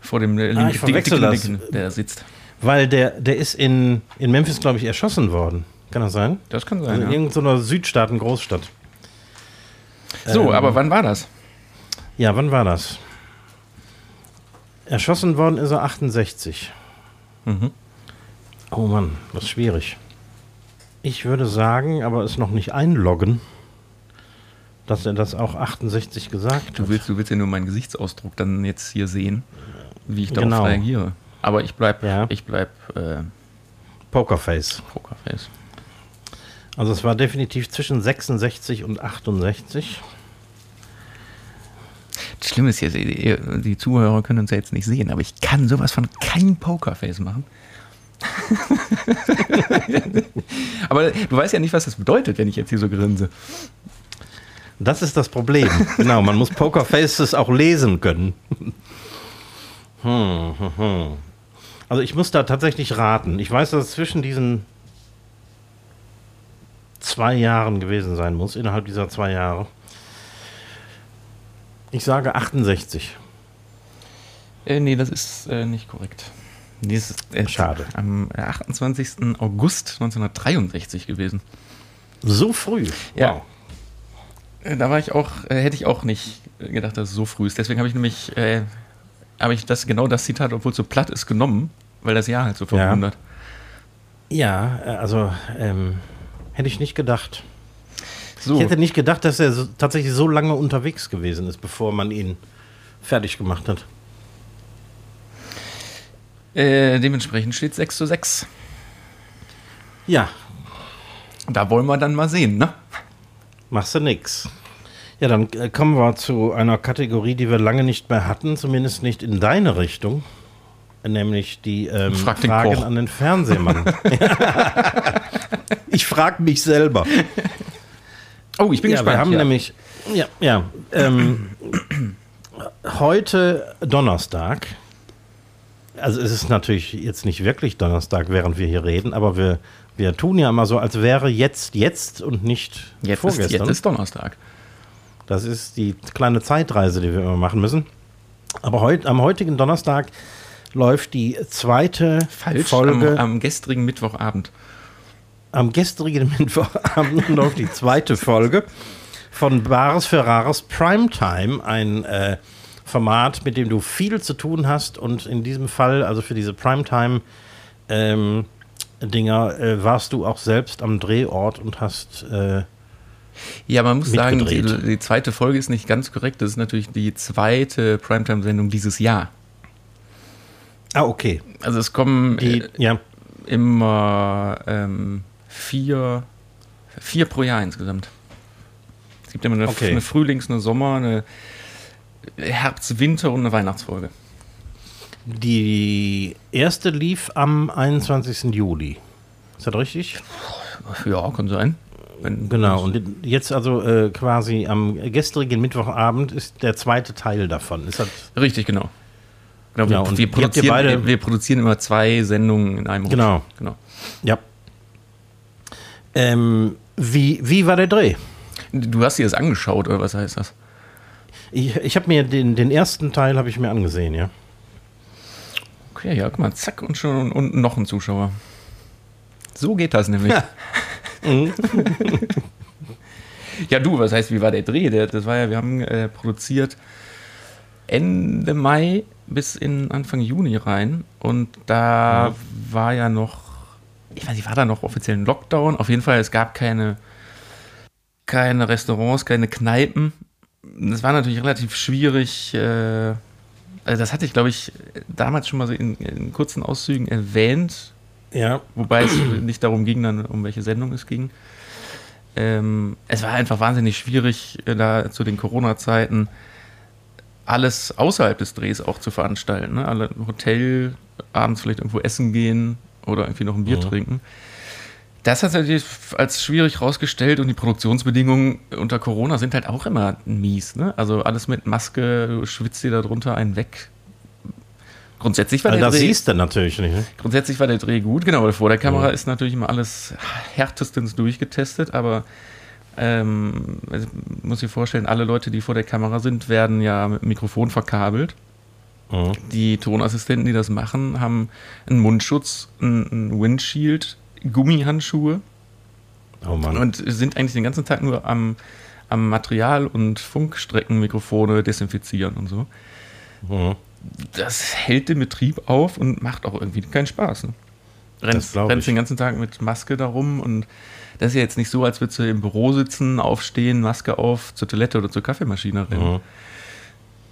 Vor dem äh, ah, Link Lincoln, der sitzt. Weil der, der ist in, in Memphis, glaube ich, erschossen worden. Kann das sein? Das kann sein. Also in ja. irgendeiner Südstaaten-Großstadt. So, ähm, aber wann war das? Ja, wann war das? Erschossen worden ist er 68. Mhm. Oh Mann, das ist schwierig. Ich würde sagen, aber es noch nicht einloggen, dass er das auch 68 gesagt Du hat. willst, du willst ja nur meinen Gesichtsausdruck dann jetzt hier sehen, wie ich darauf Genau. reagiere. Aber ich bleib, Ja. ich bleib äh, Pokerface. Pokerface. Also es war definitiv zwischen 66 und 68. Das Schlimme ist jetzt, die, Zuhörer können uns ja jetzt nicht sehen, aber ich kann sowas von kein Pokerface machen. aber du weißt ja nicht, was das bedeutet, wenn ich jetzt hier so grinse. Das ist das Problem. genau, man muss Pokerfaces auch lesen können. Hm, hm, hm. Also ich muss da tatsächlich raten. Ich weiß, dass es zwischen diesen zwei Jahren gewesen sein muss, innerhalb dieser zwei Jahre. Ich sage 68. Äh, nee, das ist äh, nicht korrekt. Nee, ist äh, Schade. am 28. August 1963 gewesen. So früh. Ja. Wow. Äh, Da war ich auch, äh, hätte ich auch nicht äh, gedacht, dass es so früh ist. Deswegen habe ich nämlich, habe ich das genau das Zitat, obwohl es so platt ist, genommen, weil das Jahr halt so Ja. verwundert. Ja, äh, also ähm, hätte ich nicht gedacht. So, Ich hätte nicht gedacht, dass er so, tatsächlich so lange unterwegs gewesen ist, bevor man ihn fertig gemacht hat. äh, dementsprechend steht 6 zu 6. Ja, Da wollen wir dann mal sehen, ne? machst du nix. Ja, dann äh, kommen wir zu einer Kategorie, die wir lange nicht mehr hatten, zumindest nicht in deine Richtung. Nämlich die ähm, Frag den Fragen Koch. an den Fernsehmann. ich frage mich selber. Oh, ich bin ja, gespannt. wir haben ja. nämlich, ja, ja, ähm, heute Donnerstag. Also es ist natürlich jetzt nicht wirklich Donnerstag, während wir hier reden, aber wir, wir tun ja immer so, als wäre jetzt jetzt und nicht jetzt, ist, vorgestern. jetzt ist Donnerstag. Das ist die kleine Zeitreise, die wir immer machen müssen. Aber heut, am heutigen Donnerstag läuft die zweite Falsch, Folge. am, am gestrigen Mittwochabend. Am gestrigen Mittwochabend läuft die zweite Folge von Bares Ferraris Primetime, ein äh, Format, mit dem du viel zu tun hast und in diesem Fall, also für diese Primetime ähm, Dinger, äh, warst du auch selbst am Drehort und hast äh, Ja, man muss sagen, die, die zweite Folge ist nicht ganz korrekt. Das ist natürlich die zweite Primetime-Sendung dieses Jahr. Ah, okay. Also es kommen Die, äh, ja, immer ähm, vier, vier pro Jahr insgesamt. Es gibt immer eine, Okay. eine Frühlings-, eine Sommer-, eine Herbst-, Winter- und eine Weihnachtsfolge. die erste lief am 21. Juli. Ist das richtig? Ja, kann sein. Genau, und jetzt also äh, quasi am gestrigen Mittwochabend ist der zweite Teil davon. Richtig, genau. Genau, Genau, wir, und wir, produzieren, beide- wir, produzieren immer zwei Sendungen in einem Rutsch. Genau. genau. Ja. Ähm, wie, wie war der Dreh? Du hast dir das angeschaut, oder was heißt das? Ich, ich habe mir den, den ersten Teil habe ich mir angesehen, ja. Okay, ja, guck mal, zack, und schon und noch ein Zuschauer. So geht das nämlich. Ja. Ja, du, was heißt, wie war der Dreh? Der, das war ja, wir haben äh, produziert Ende Mai bis in Anfang Juni rein und da war ja noch, ich weiß nicht, war da noch offiziell ein Lockdown? Auf jeden Fall, es gab keine, keine Restaurants, keine Kneipen. Das war natürlich relativ schwierig. Äh, also das hatte ich, glaube ich, damals schon mal so in, in kurzen Auszügen erwähnt, Ja. Wobei es nicht darum ging, dann, um welche Sendung es ging. Ähm, es war einfach wahnsinnig schwierig, äh, da zu den Corona-Zeiten alles außerhalb des Drehs auch zu veranstalten. Ne? Alle Hotel, abends vielleicht irgendwo essen gehen oder irgendwie noch ein Bier Mhm. trinken. Das hat sich als schwierig rausgestellt und die Produktionsbedingungen unter Corona sind halt auch immer mies. Ne? Also alles mit Maske, du schwitzt dir da drunter einen weg. Grundsätzlich war Also der das Dreh, siehst du natürlich nicht. Ne? Grundsätzlich war der Dreh gut, genau. aber Vor der Kamera Ja. ist natürlich immer alles härtestens durchgetestet, aber ähm, also, muss ich vorstellen, alle Leute, die vor der Kamera sind, werden ja mit Mikrofon verkabelt. Mhm. Die Tonassistenten, die das machen, haben einen Mundschutz, einen Windshield, Gummihandschuhe Oh Mann. und sind eigentlich den ganzen Tag nur am, am Material- und Funkstreckenmikrofone desinfizieren und so. Mhm. Das hält den Betrieb auf und macht auch irgendwie keinen Spaß. Ne? Rennst, rennst den ganzen Tag mit Maske darum und das ist ja jetzt nicht so, als würdest du im Büro sitzen, aufstehen, Maske auf, zur Toilette oder zur Kaffeemaschine rennen. Mhm.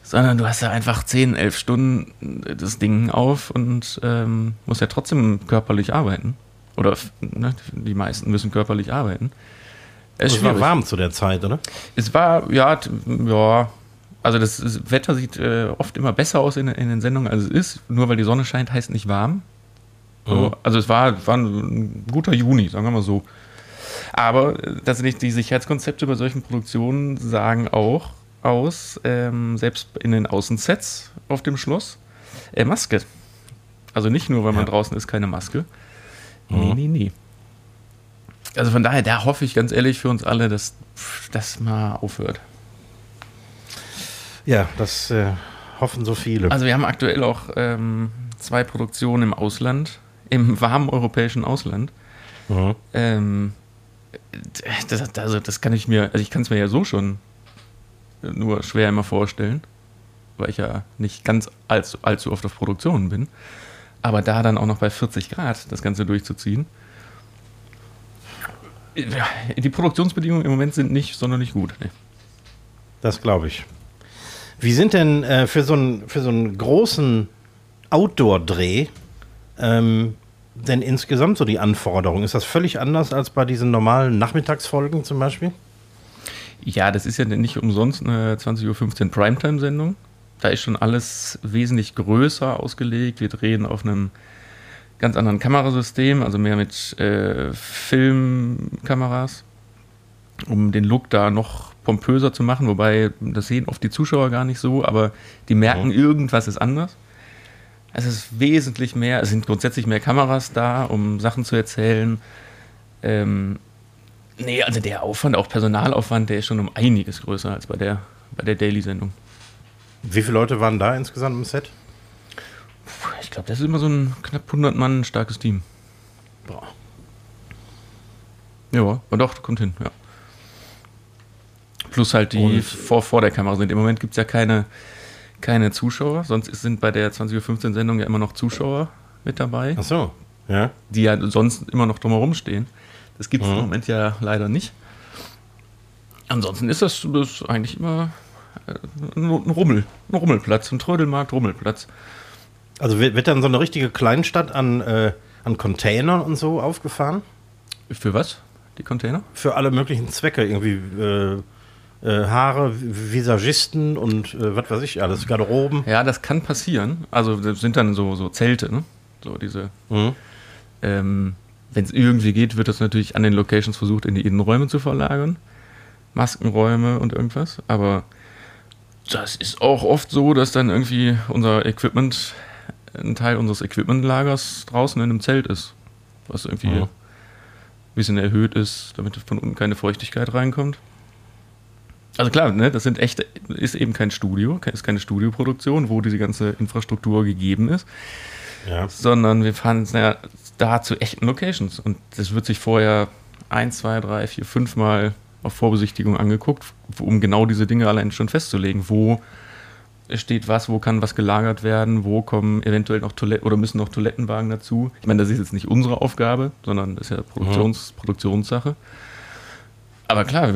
Sondern du hast ja einfach 10, 11 Stunden das Ding auf und ähm, musst ja trotzdem körperlich arbeiten. Oder ne, die meisten müssen körperlich arbeiten. Es, es war warm zu der Zeit, oder? Es war, ja, ja. Also das, Wetter sieht äh, oft immer besser aus in, in, den Sendungen, als es ist. Nur weil die Sonne scheint, heißt nicht warm. So, mhm. Also es war, war ein guter Juni, sagen wir mal so. Aber äh, tatsächlich die Sicherheitskonzepte bei solchen Produktionen sagen auch aus, ähm, selbst in den Außensets auf dem Schloss, äh, Maske. Also nicht nur, weil man ja. draußen ist, keine Maske. Mhm. Nee, nee, nee. Also von daher, da hoffe ich ganz ehrlich für uns alle, dass das mal aufhört. Ja, das äh, hoffen so viele. Also wir haben aktuell auch ähm, zwei Produktionen im Ausland, im warmen europäischen Ausland. Mhm. Ähm, das, also das kann ich mir, also ich kann es mir ja so schon nur schwer immer vorstellen, weil ich ja nicht ganz allzu, allzu oft auf Produktionen bin. Aber da dann auch noch bei 40 Grad das Ganze durchzuziehen, die Produktionsbedingungen im Moment sind nicht sonderlich gut. Nee. Das glaube ich. Wie sind denn äh, für, so einen, für so einen großen Outdoor-Dreh ähm, denn insgesamt so die Anforderungen? Ist das völlig anders als bei diesen normalen Nachmittagsfolgen zum Beispiel? Ja, das ist ja nicht umsonst eine 20.15 Uhr Primetime-Sendung. Da ist schon alles wesentlich größer ausgelegt. Wir drehen auf einem ganz anderen Kamerasystem, also mehr mit äh, Filmkameras, um den Look da noch pompöser zu machen, wobei das sehen oft die Zuschauer gar nicht so, aber die merken, mhm. irgendwas ist anders. Es ist wesentlich mehr, es sind grundsätzlich mehr Kameras da, um Sachen zu erzählen. Ähm, nee, also der Aufwand, auch Personalaufwand, der ist schon um einiges größer als bei der, bei der Daily-Sendung. Wie viele Leute waren da insgesamt im Set? Ich glaube, das ist immer so ein knapp 100 Mann starkes Team. Boah. Ja, und doch, kommt hin, ja. Plus halt die vor, vor der Kamera sind. Im Moment gibt es ja keine, keine Zuschauer, sonst sind bei der 20.15 Uhr Sendung ja immer noch Zuschauer mit dabei. Ach so, ja. Die ja sonst immer noch drumherum stehen. Das gibt es mhm. im Moment ja leider nicht. Ansonsten ist das, das eigentlich immer äh, ein Rummel, ein Rummelplatz, ein Trödelmarkt, Rummelplatz. Also wird, dann so eine richtige Kleinstadt an, äh, an Containern und so aufgefahren? Für was? Die Container? Für alle möglichen Zwecke. Irgendwie äh, Haare, Visagisten und äh, was weiß ich alles, Garderoben. Ja, das kann passieren. Also das sind dann so, so Zelte, ne? So diese. Mhm. Ähm, Wenn es irgendwie geht, wird das natürlich an den Locations versucht, in die Innenräume zu verlagern. Maskenräume und irgendwas. Aber das ist auch oft so, dass dann irgendwie unser Equipment ein Teil unseres Equipmentlagers draußen in einem Zelt ist, was irgendwie mhm. ein bisschen erhöht ist, damit von unten keine Feuchtigkeit reinkommt. Also klar, ne, das sind echt, ist eben kein Studio, ist keine Studioproduktion, wo diese ganze Infrastruktur gegeben ist, ja. sondern wir fahren ja, da zu echten Locations und das wird sich vorher ein, zwei, drei, vier, fünf Mal auf Vorbesichtigung angeguckt, um genau diese Dinge allein schon festzulegen, wo steht was, wo kann was gelagert werden, wo kommen eventuell noch Toiletten oder müssen noch Toilettenwagen dazu. Ich meine, das ist jetzt nicht unsere Aufgabe, sondern das ist ja Produktions, mhm. Produktionssache. Aber klar,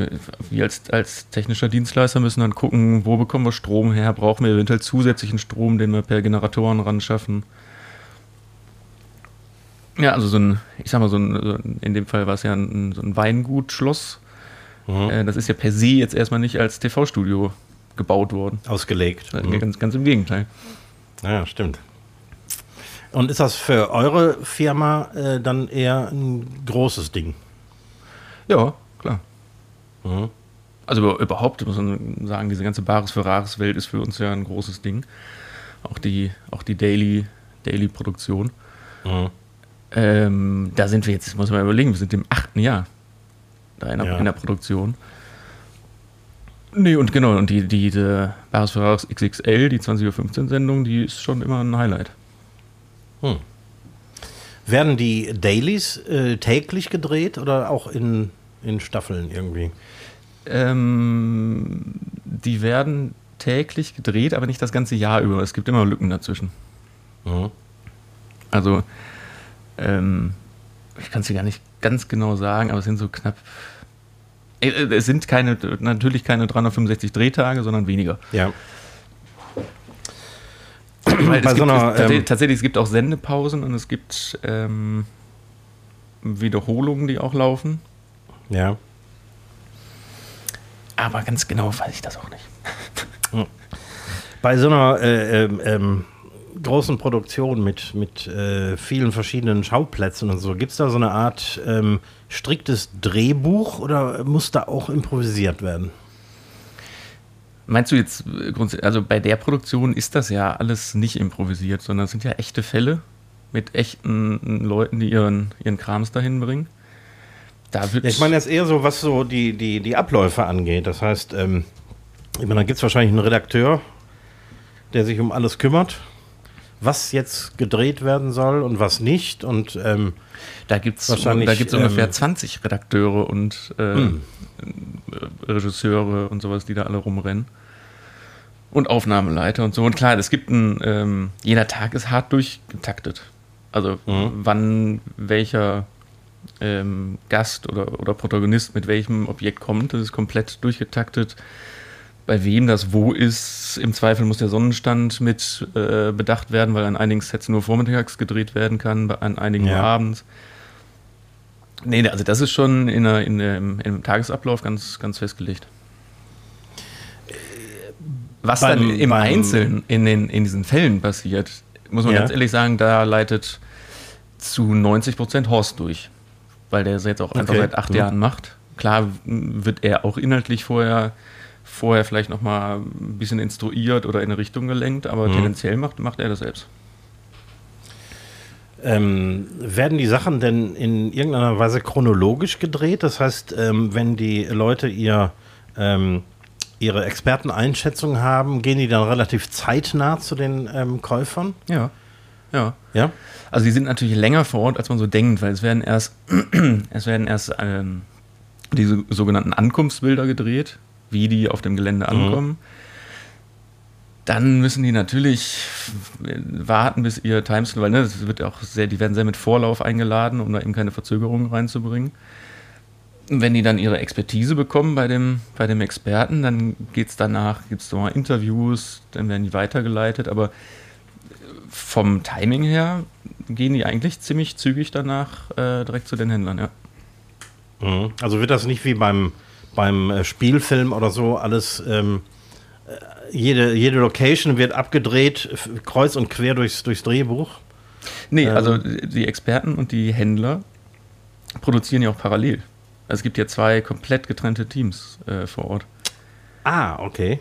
wir als, als technischer Dienstleister müssen dann gucken, wo bekommen wir Strom her, brauchen wir eventuell zusätzlichen Strom, den wir per Generatoren ran schaffen. Ja, also so ein, ich sag mal, so ein, in dem Fall war es ja ein, so ein Weingutschloss. Mhm. Äh, das ist ja per se jetzt erstmal nicht als TV-Studio gebaut worden. Ausgelegt. Mhm. Ganz, ganz im Gegenteil. Ja, stimmt. Und ist das für eure Firma äh, dann eher ein großes Ding? Ja, klar. Mhm. Also überhaupt muss man sagen, diese ganze Bares für Rares Welt ist für uns ja ein großes Ding. Auch die, auch die Daily, Daily Produktion. Mhm. Ähm, da sind wir jetzt, muss man überlegen, wir sind im achten Jahr da in der, ja. in der Produktion. Nee, und genau, und die, die, die Bares Ferraris XXL, die 20.15 Uhr Sendung, die ist schon immer ein Highlight. Hm. Werden die Dailies äh, täglich gedreht oder auch in, in Staffeln irgendwie? Ähm, die werden täglich gedreht, aber nicht das ganze Jahr über. Es gibt immer Lücken dazwischen. Mhm. Also, ähm, ich kann es dir gar nicht ganz genau sagen, aber es sind so knapp. Äh, äh, es sind keine, natürlich keine 365 Drehtage, sondern weniger. Ja. Weil Bei so einer, es, ähm, tatsächlich, es gibt auch Sendepausen und es gibt ähm, Wiederholungen, die auch laufen. Ja. Aber ganz genau weiß ich das auch nicht. Bei so einer äh, ähm, ähm, großen Produktion mit, mit äh, vielen verschiedenen Schauplätzen und so, gibt es da so eine Art ähm, striktes Drehbuch oder muss da auch improvisiert werden? Meinst du jetzt, also bei der Produktion ist das ja alles nicht improvisiert, sondern es sind ja echte Fälle mit echten Leuten, die ihren, ihren Krams dahin bringen? Da ja, ich meine jetzt eher so, was so die, die, die Abläufe angeht. Das heißt, ähm, ich meine, da gibt es wahrscheinlich einen Redakteur, der sich um alles kümmert, was jetzt gedreht werden soll und was nicht. Und ähm, da gibt es da gibt's ähm, ungefähr 20 Redakteure und äh, hm. Regisseure und sowas, die da alle rumrennen. Und Aufnahmeleiter und so. Und klar, es gibt ein, ähm, jeder Tag ist hart durchgetaktet. Also mhm. wann welcher ähm, Gast oder, oder Protagonist mit welchem Objekt kommt, das ist komplett durchgetaktet bei wem das wo ist. Im Zweifel muss der Sonnenstand mit äh, bedacht werden, weil an einigen Sets nur vormittags gedreht werden kann, an einigen ja. nur abends. Nee, also das ist schon in, der, in dem, im Tagesablauf ganz, ganz festgelegt. Was beim, dann im Einzelnen in, den, in diesen Fällen passiert, muss man ja. ganz ehrlich sagen, da leitet zu 90 Prozent Horst durch. Weil der es jetzt auch einfach seit acht mhm. Jahren macht. Klar wird er auch inhaltlich vorher vorher vielleicht noch mal ein bisschen instruiert oder in eine Richtung gelenkt, aber mhm. tendenziell macht, macht er das selbst. Ähm, werden die Sachen denn in irgendeiner Weise chronologisch gedreht? Das heißt, ähm, wenn die Leute ihr, ähm, ihre Experteneinschätzung haben, gehen die dann relativ zeitnah zu den ähm, Käufern? Ja. Ja. Ja. Also die sind natürlich länger vor Ort, als man so denkt, weil es werden erst, es werden erst ähm, diese sogenannten Ankunftsbilder gedreht wie die auf dem Gelände mhm. ankommen. Mhm. Dann müssen die natürlich warten, bis ihr Timeslot, weil ne, das wird auch sehr, die werden sehr mit Vorlauf eingeladen, um da eben keine Verzögerungen reinzubringen. wenn die dann ihre Expertise bekommen bei dem, bei dem Experten, dann geht es danach, gibt es nochmal Interviews, dann werden die weitergeleitet, aber vom Timing her gehen die eigentlich ziemlich zügig danach äh, direkt zu den Händlern, ja. Mhm. Also wird das nicht wie beim beim äh, Spielfilm oder so alles, ähm, äh, jede, jede Location wird abgedreht, kreuz und quer durchs, durchs Drehbuch. Nee, ähm, also die Experten und die Händler produzieren ja auch parallel. Also es gibt ja zwei komplett getrennte Teams äh, vor Ort. Ah, okay.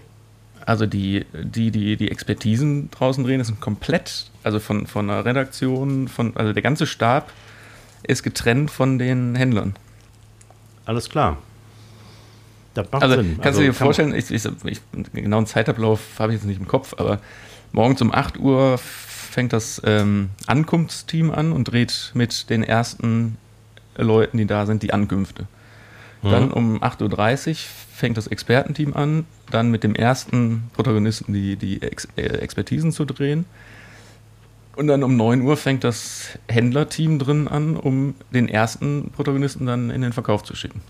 Also die, die, die, die Expertisen draußen drehen, das sind komplett, also von, von der Redaktion, von, also der ganze Stab ist getrennt von den Händlern. Alles klar. Das macht also, Sinn. Kannst also, du dir vorstellen, ich, ich, ich, genau einen Zeitablauf habe ich jetzt nicht im Kopf, aber morgens um 8 Uhr fängt das ähm, Ankunftsteam an und dreht mit den ersten Leuten, die da sind, die Ankünfte. Mhm. Dann um 8.30 Uhr fängt das Expertenteam an, dann mit dem ersten Protagonisten die, die Ex äh, Expertisen zu drehen. Und dann um 9 Uhr fängt das Händlerteam drin an, um den ersten Protagonisten dann in den Verkauf zu schicken.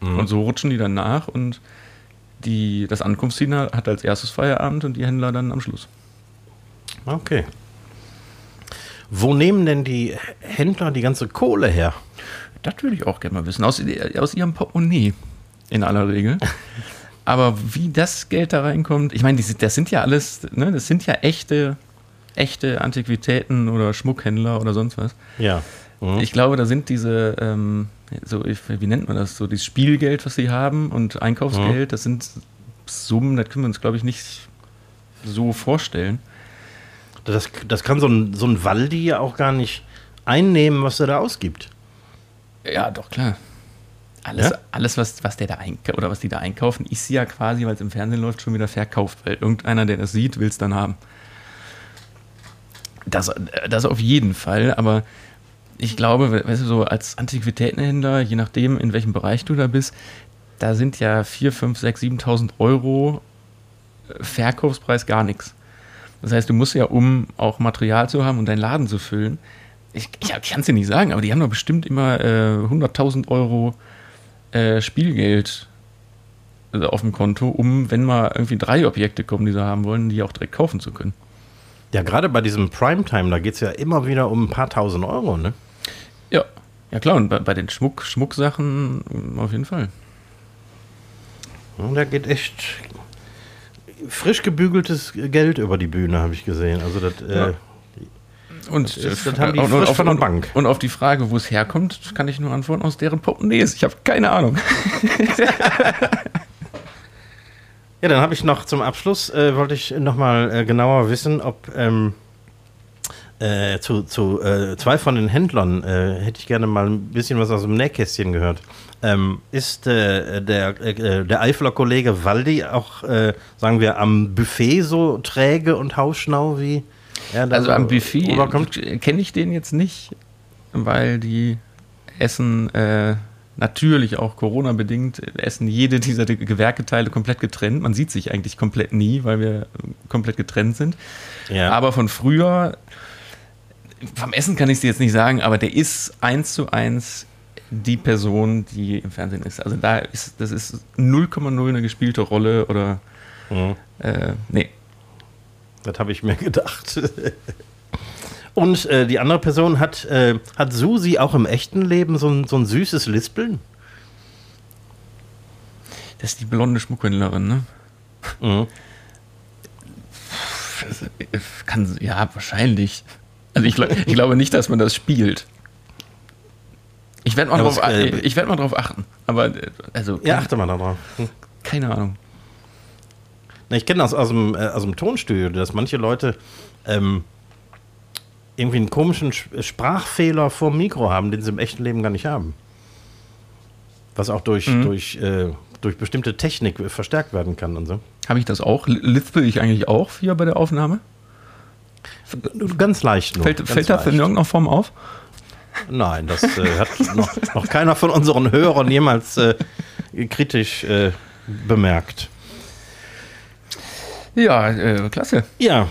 Mhm. Und so rutschen die dann nach und die, das Ankunftsteam hat als erstes Feierabend und die Händler dann am Schluss. Okay. Wo nehmen denn die Händler die ganze Kohle her? Das würde ich auch gerne mal wissen. Aus, aus ihrem Portemonnaie in aller Regel. Aber wie das Geld da reinkommt, ich meine, das sind ja alles, ne, das sind ja echte, echte Antiquitäten oder Schmuckhändler oder sonst was. Ja. Mhm. Ich glaube, da sind diese, ähm, so, wie nennt man das, so dieses Spielgeld, was sie haben und Einkaufsgeld, mhm. das sind Summen, das können wir uns, glaube ich, nicht so vorstellen. Das, das kann so ein, so ein Waldi ja auch gar nicht einnehmen, was er da ausgibt. Ja, doch, klar. Alles, ja? alles was, was der da oder was die da einkaufen, ist ja quasi, weil es im Fernsehen läuft, schon wieder verkauft, weil irgendeiner, der das sieht, will es dann haben. Das, das auf jeden Fall, aber ich glaube, weißt du, so als Antiquitätenhändler, je nachdem, in welchem Bereich du da bist, da sind ja 4, 5, 6, 7.000 Euro äh, Verkaufspreis gar nichts. Das heißt, du musst ja, um auch Material zu haben und deinen Laden zu füllen, ich, ich kann es dir nicht sagen, aber die haben doch bestimmt immer äh, 100.000 Euro äh, Spielgeld äh, auf dem Konto, um, wenn mal irgendwie drei Objekte kommen, die sie haben wollen, die auch direkt kaufen zu können. Ja, gerade bei diesem Primetime, da geht es ja immer wieder um ein paar tausend Euro, ne? Ja, ja klar, und bei, bei den Schmuck, Schmucksachen auf jeden Fall. Da geht echt frisch gebügeltes Geld über die Bühne, habe ich gesehen. Also das, ja. äh, und das, das haben die und, auf, von der und, Bank. und auf die Frage, wo es herkommt, kann ich nur antworten aus deren Portemonnaies. Ich habe keine Ahnung. Ja, dann habe ich noch zum Abschluss, äh, wollte ich nochmal äh, genauer wissen, ob ähm, äh, zu, zu äh, zwei von den Händlern äh, hätte ich gerne mal ein bisschen was aus dem Nähkästchen gehört. Ähm, ist äh, der, äh, der Eifeler Kollege Waldi auch, äh, sagen wir, am Buffet so träge und hausschnau wie da Also so am Buffet kenne ich den jetzt nicht, weil die essen äh, natürlich auch Corona-bedingt, essen jede dieser Gewerketeile komplett getrennt. Man sieht sich eigentlich komplett nie, weil wir komplett getrennt sind. Ja. Aber von früher, vom Essen kann ich es dir jetzt nicht sagen, aber der ist eins zu eins die Person, die im Fernsehen ist. Also da ist, das ist 0,0 eine gespielte Rolle oder Mhm. äh, nee. Das habe ich mir gedacht. Und äh, die andere Person hat, äh, hat Susi auch im echten Leben so ein, so ein süßes Lispeln? Das ist die blonde Schmuckhändlerin, ne? Mhm. Kann, ja, wahrscheinlich. Also ich, ich glaube nicht, dass man das spielt. Ich werde mal, Ja, drauf, äh, ich werd mal drauf achten. Aber, äh, also, Ja, achte mal darauf. Hm. keine Ahnung. Ich kenne das aus dem, äh, aus dem Tonstudio, dass manche Leute ähm, irgendwie einen komischen Sch- Sprachfehler vor dem Mikro haben, den sie im echten Leben gar nicht haben. Was auch durch, Mhm. durch, äh, durch bestimmte Technik verstärkt werden kann und so. Habe ich das auch? Li- Lispel ich eigentlich auch hier bei der Aufnahme? Ganz leicht nur. Fällt, ganz fällt das in irgendeiner Form auf? Nein, das äh, hat noch, noch keiner von unseren Hörern jemals äh, kritisch äh, bemerkt. Ja, äh, klasse. Ja,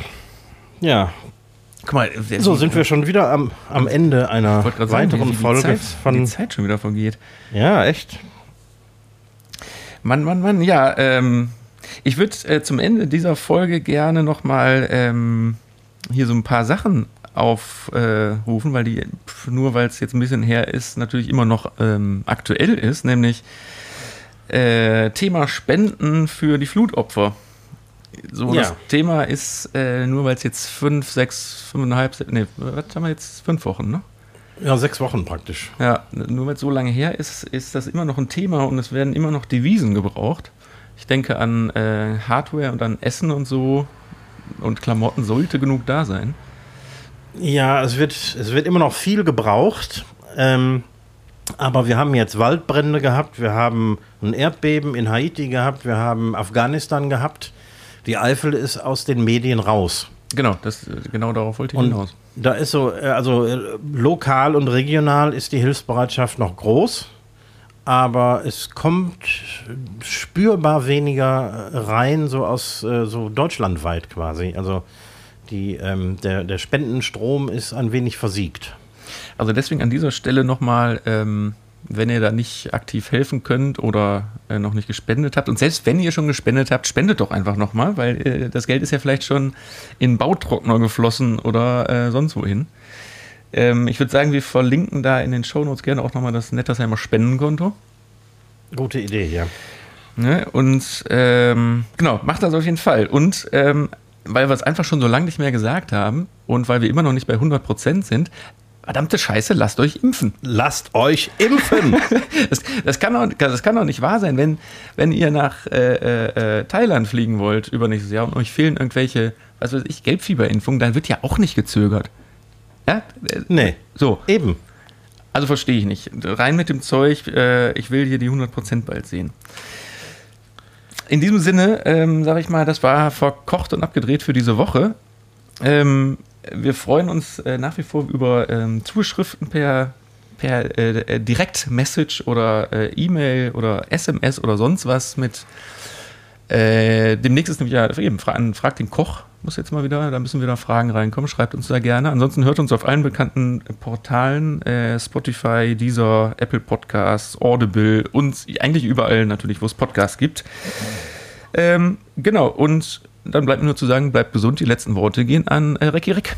ja. Guck mal, So sind wir schon wieder am, am Ende einer sagen, weiteren die Folge Zeit, von. die Zeit schon wieder vergeht. Ja, echt. Mann, Mann, Mann, ja, ähm, ich würde äh, zum Ende dieser Folge gerne nochmal ähm, hier so ein paar Sachen aufrufen, weil die, pf, nur weil es jetzt ein bisschen her ist, natürlich immer noch ähm, aktuell ist, nämlich äh, Thema Spenden für die Flutopfer. So, Ja. das Thema ist, äh, nur weil es jetzt fünf, sechs, fünfeinhalb, nee, was haben wir jetzt? Fünf Wochen, ne? Ja, sechs Wochen praktisch. Ja, nur weil es so lange her ist, ist das immer noch ein Thema und es werden immer noch Devisen gebraucht. Ich denke an äh, Hardware und an Essen und so und Klamotten sollte genug da sein. Ja, es wird, es wird immer noch viel gebraucht. Ähm, aber wir haben jetzt Waldbrände gehabt, wir haben ein Erdbeben in Haiti gehabt, wir haben Afghanistan gehabt. Die Eifel ist aus den Medien raus. Genau, das, genau darauf wollte ich Und hinaus. da ist so, äh, also äh, lokal und regional ist die Hilfsbereitschaft noch groß, aber es kommt spürbar weniger äh, rein, so aus so deutschlandweit quasi. Also die, ähm, der, der Spendenstrom ist ein wenig versiegt. Also deswegen an dieser Stelle nochmal, ähm, wenn ihr da nicht aktiv helfen könnt oder äh, noch nicht gespendet habt und selbst wenn ihr schon gespendet habt, spendet doch einfach nochmal, weil äh, das Geld ist ja vielleicht schon in Bautrockner geflossen oder äh, sonst wohin. Ähm, ich würde sagen, wir verlinken da in den Shownotes gerne auch nochmal das Nettersheimer Spendenkonto. Gute Idee, ja. Ne? Und ähm, genau, macht das auf jeden Fall. Und ähm, weil wir es einfach schon so lange nicht mehr gesagt haben und weil wir immer noch nicht bei 100% sind, verdammte Scheiße, lasst euch impfen. Lasst euch impfen! Das, das, kann doch, das kann doch nicht wahr sein, wenn, wenn ihr nach äh, äh, Thailand fliegen wollt übernächstes Jahr und euch fehlen irgendwelche, was weiß ich, Gelbfieberimpfungen, dann wird ja auch nicht gezögert. Ja? Äh, nee, So, eben. also verstehe ich nicht. Rein mit dem Zeug, äh, ich will hier die 100% bald sehen. In diesem Sinne, ähm, sage ich mal, das war verkocht und abgedreht für diese Woche. Ähm, wir freuen uns äh, nach wie vor über ähm, Zuschriften per, per äh, Direktmessage oder äh, E-Mail oder SMS oder sonst was mit äh, demnächst ist nämlich ja eben fra an Frag den Koch muss jetzt mal wieder, da müssen wieder Fragen reinkommen. Schreibt uns da gerne. Ansonsten hört uns auf allen bekannten Portalen, äh, Spotify, Deezer, Apple Podcasts, Audible und eigentlich überall natürlich, wo es Podcasts gibt. Ähm, genau, und dann bleibt mir nur zu sagen, bleibt gesund. Die letzten Worte gehen an äh, Recki Rick.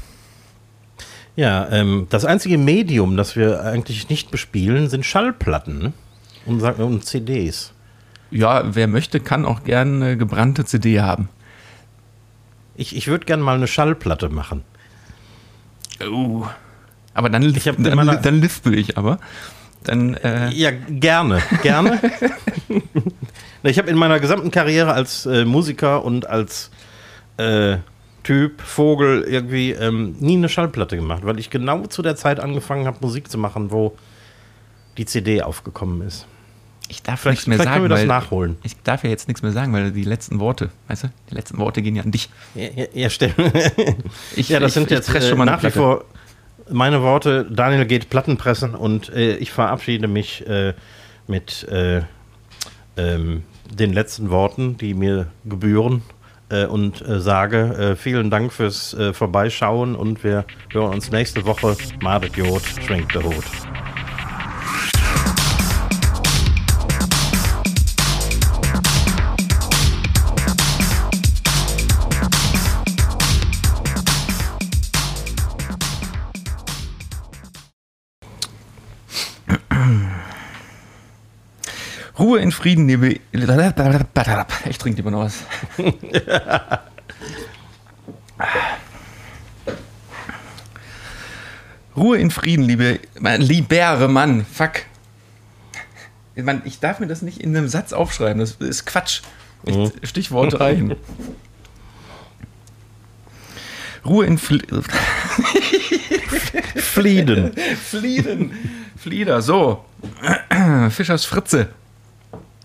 Ja, ähm, das einzige Medium, das wir eigentlich nicht bespielen, sind Schallplatten ne? und, und CDs. Ja, wer möchte, kann auch gerne eine gebrannte CD haben. Ich, ich würde gerne mal eine Schallplatte machen. Oh. Aber dann, ich dann, dann, dann lispel ich aber. Dann, äh ja, gerne, gerne. ich habe in meiner gesamten Karriere als äh, Musiker und als äh, Typ, Vogel irgendwie ähm, nie eine Schallplatte gemacht, weil ich genau zu der Zeit angefangen habe, Musik zu machen, wo die CD aufgekommen ist. Ich darf vielleicht, nichts mehr vielleicht sagen. Können wir das nachholen. Ich darf ja jetzt nichts mehr sagen, weil die letzten Worte, weißt du, die letzten Worte gehen ja an dich. Ja, ja, ja stimmt. ich, ja, das ich, sind jetzt äh, nach wie vor meine Worte. Daniel geht Plattenpressen und äh, ich verabschiede mich äh, mit äh, ähm, den letzten Worten, die mir gebühren äh, und äh, sage äh, vielen Dank fürs äh, Vorbeischauen und wir hören uns nächste Woche. Mardet Jod, schwenkt der Hut. Ruhe in Frieden, liebe. Ich trinke lieber noch was. Ruhe in Frieden, liebe. Libere Mann, fuck. Ich darf mir das nicht in einem Satz aufschreiben, das ist Quatsch. Mhm. Stichwort rein. Ruhe in Frieden. Flieden. Flieden. Flieder, so. Fischers Fritze.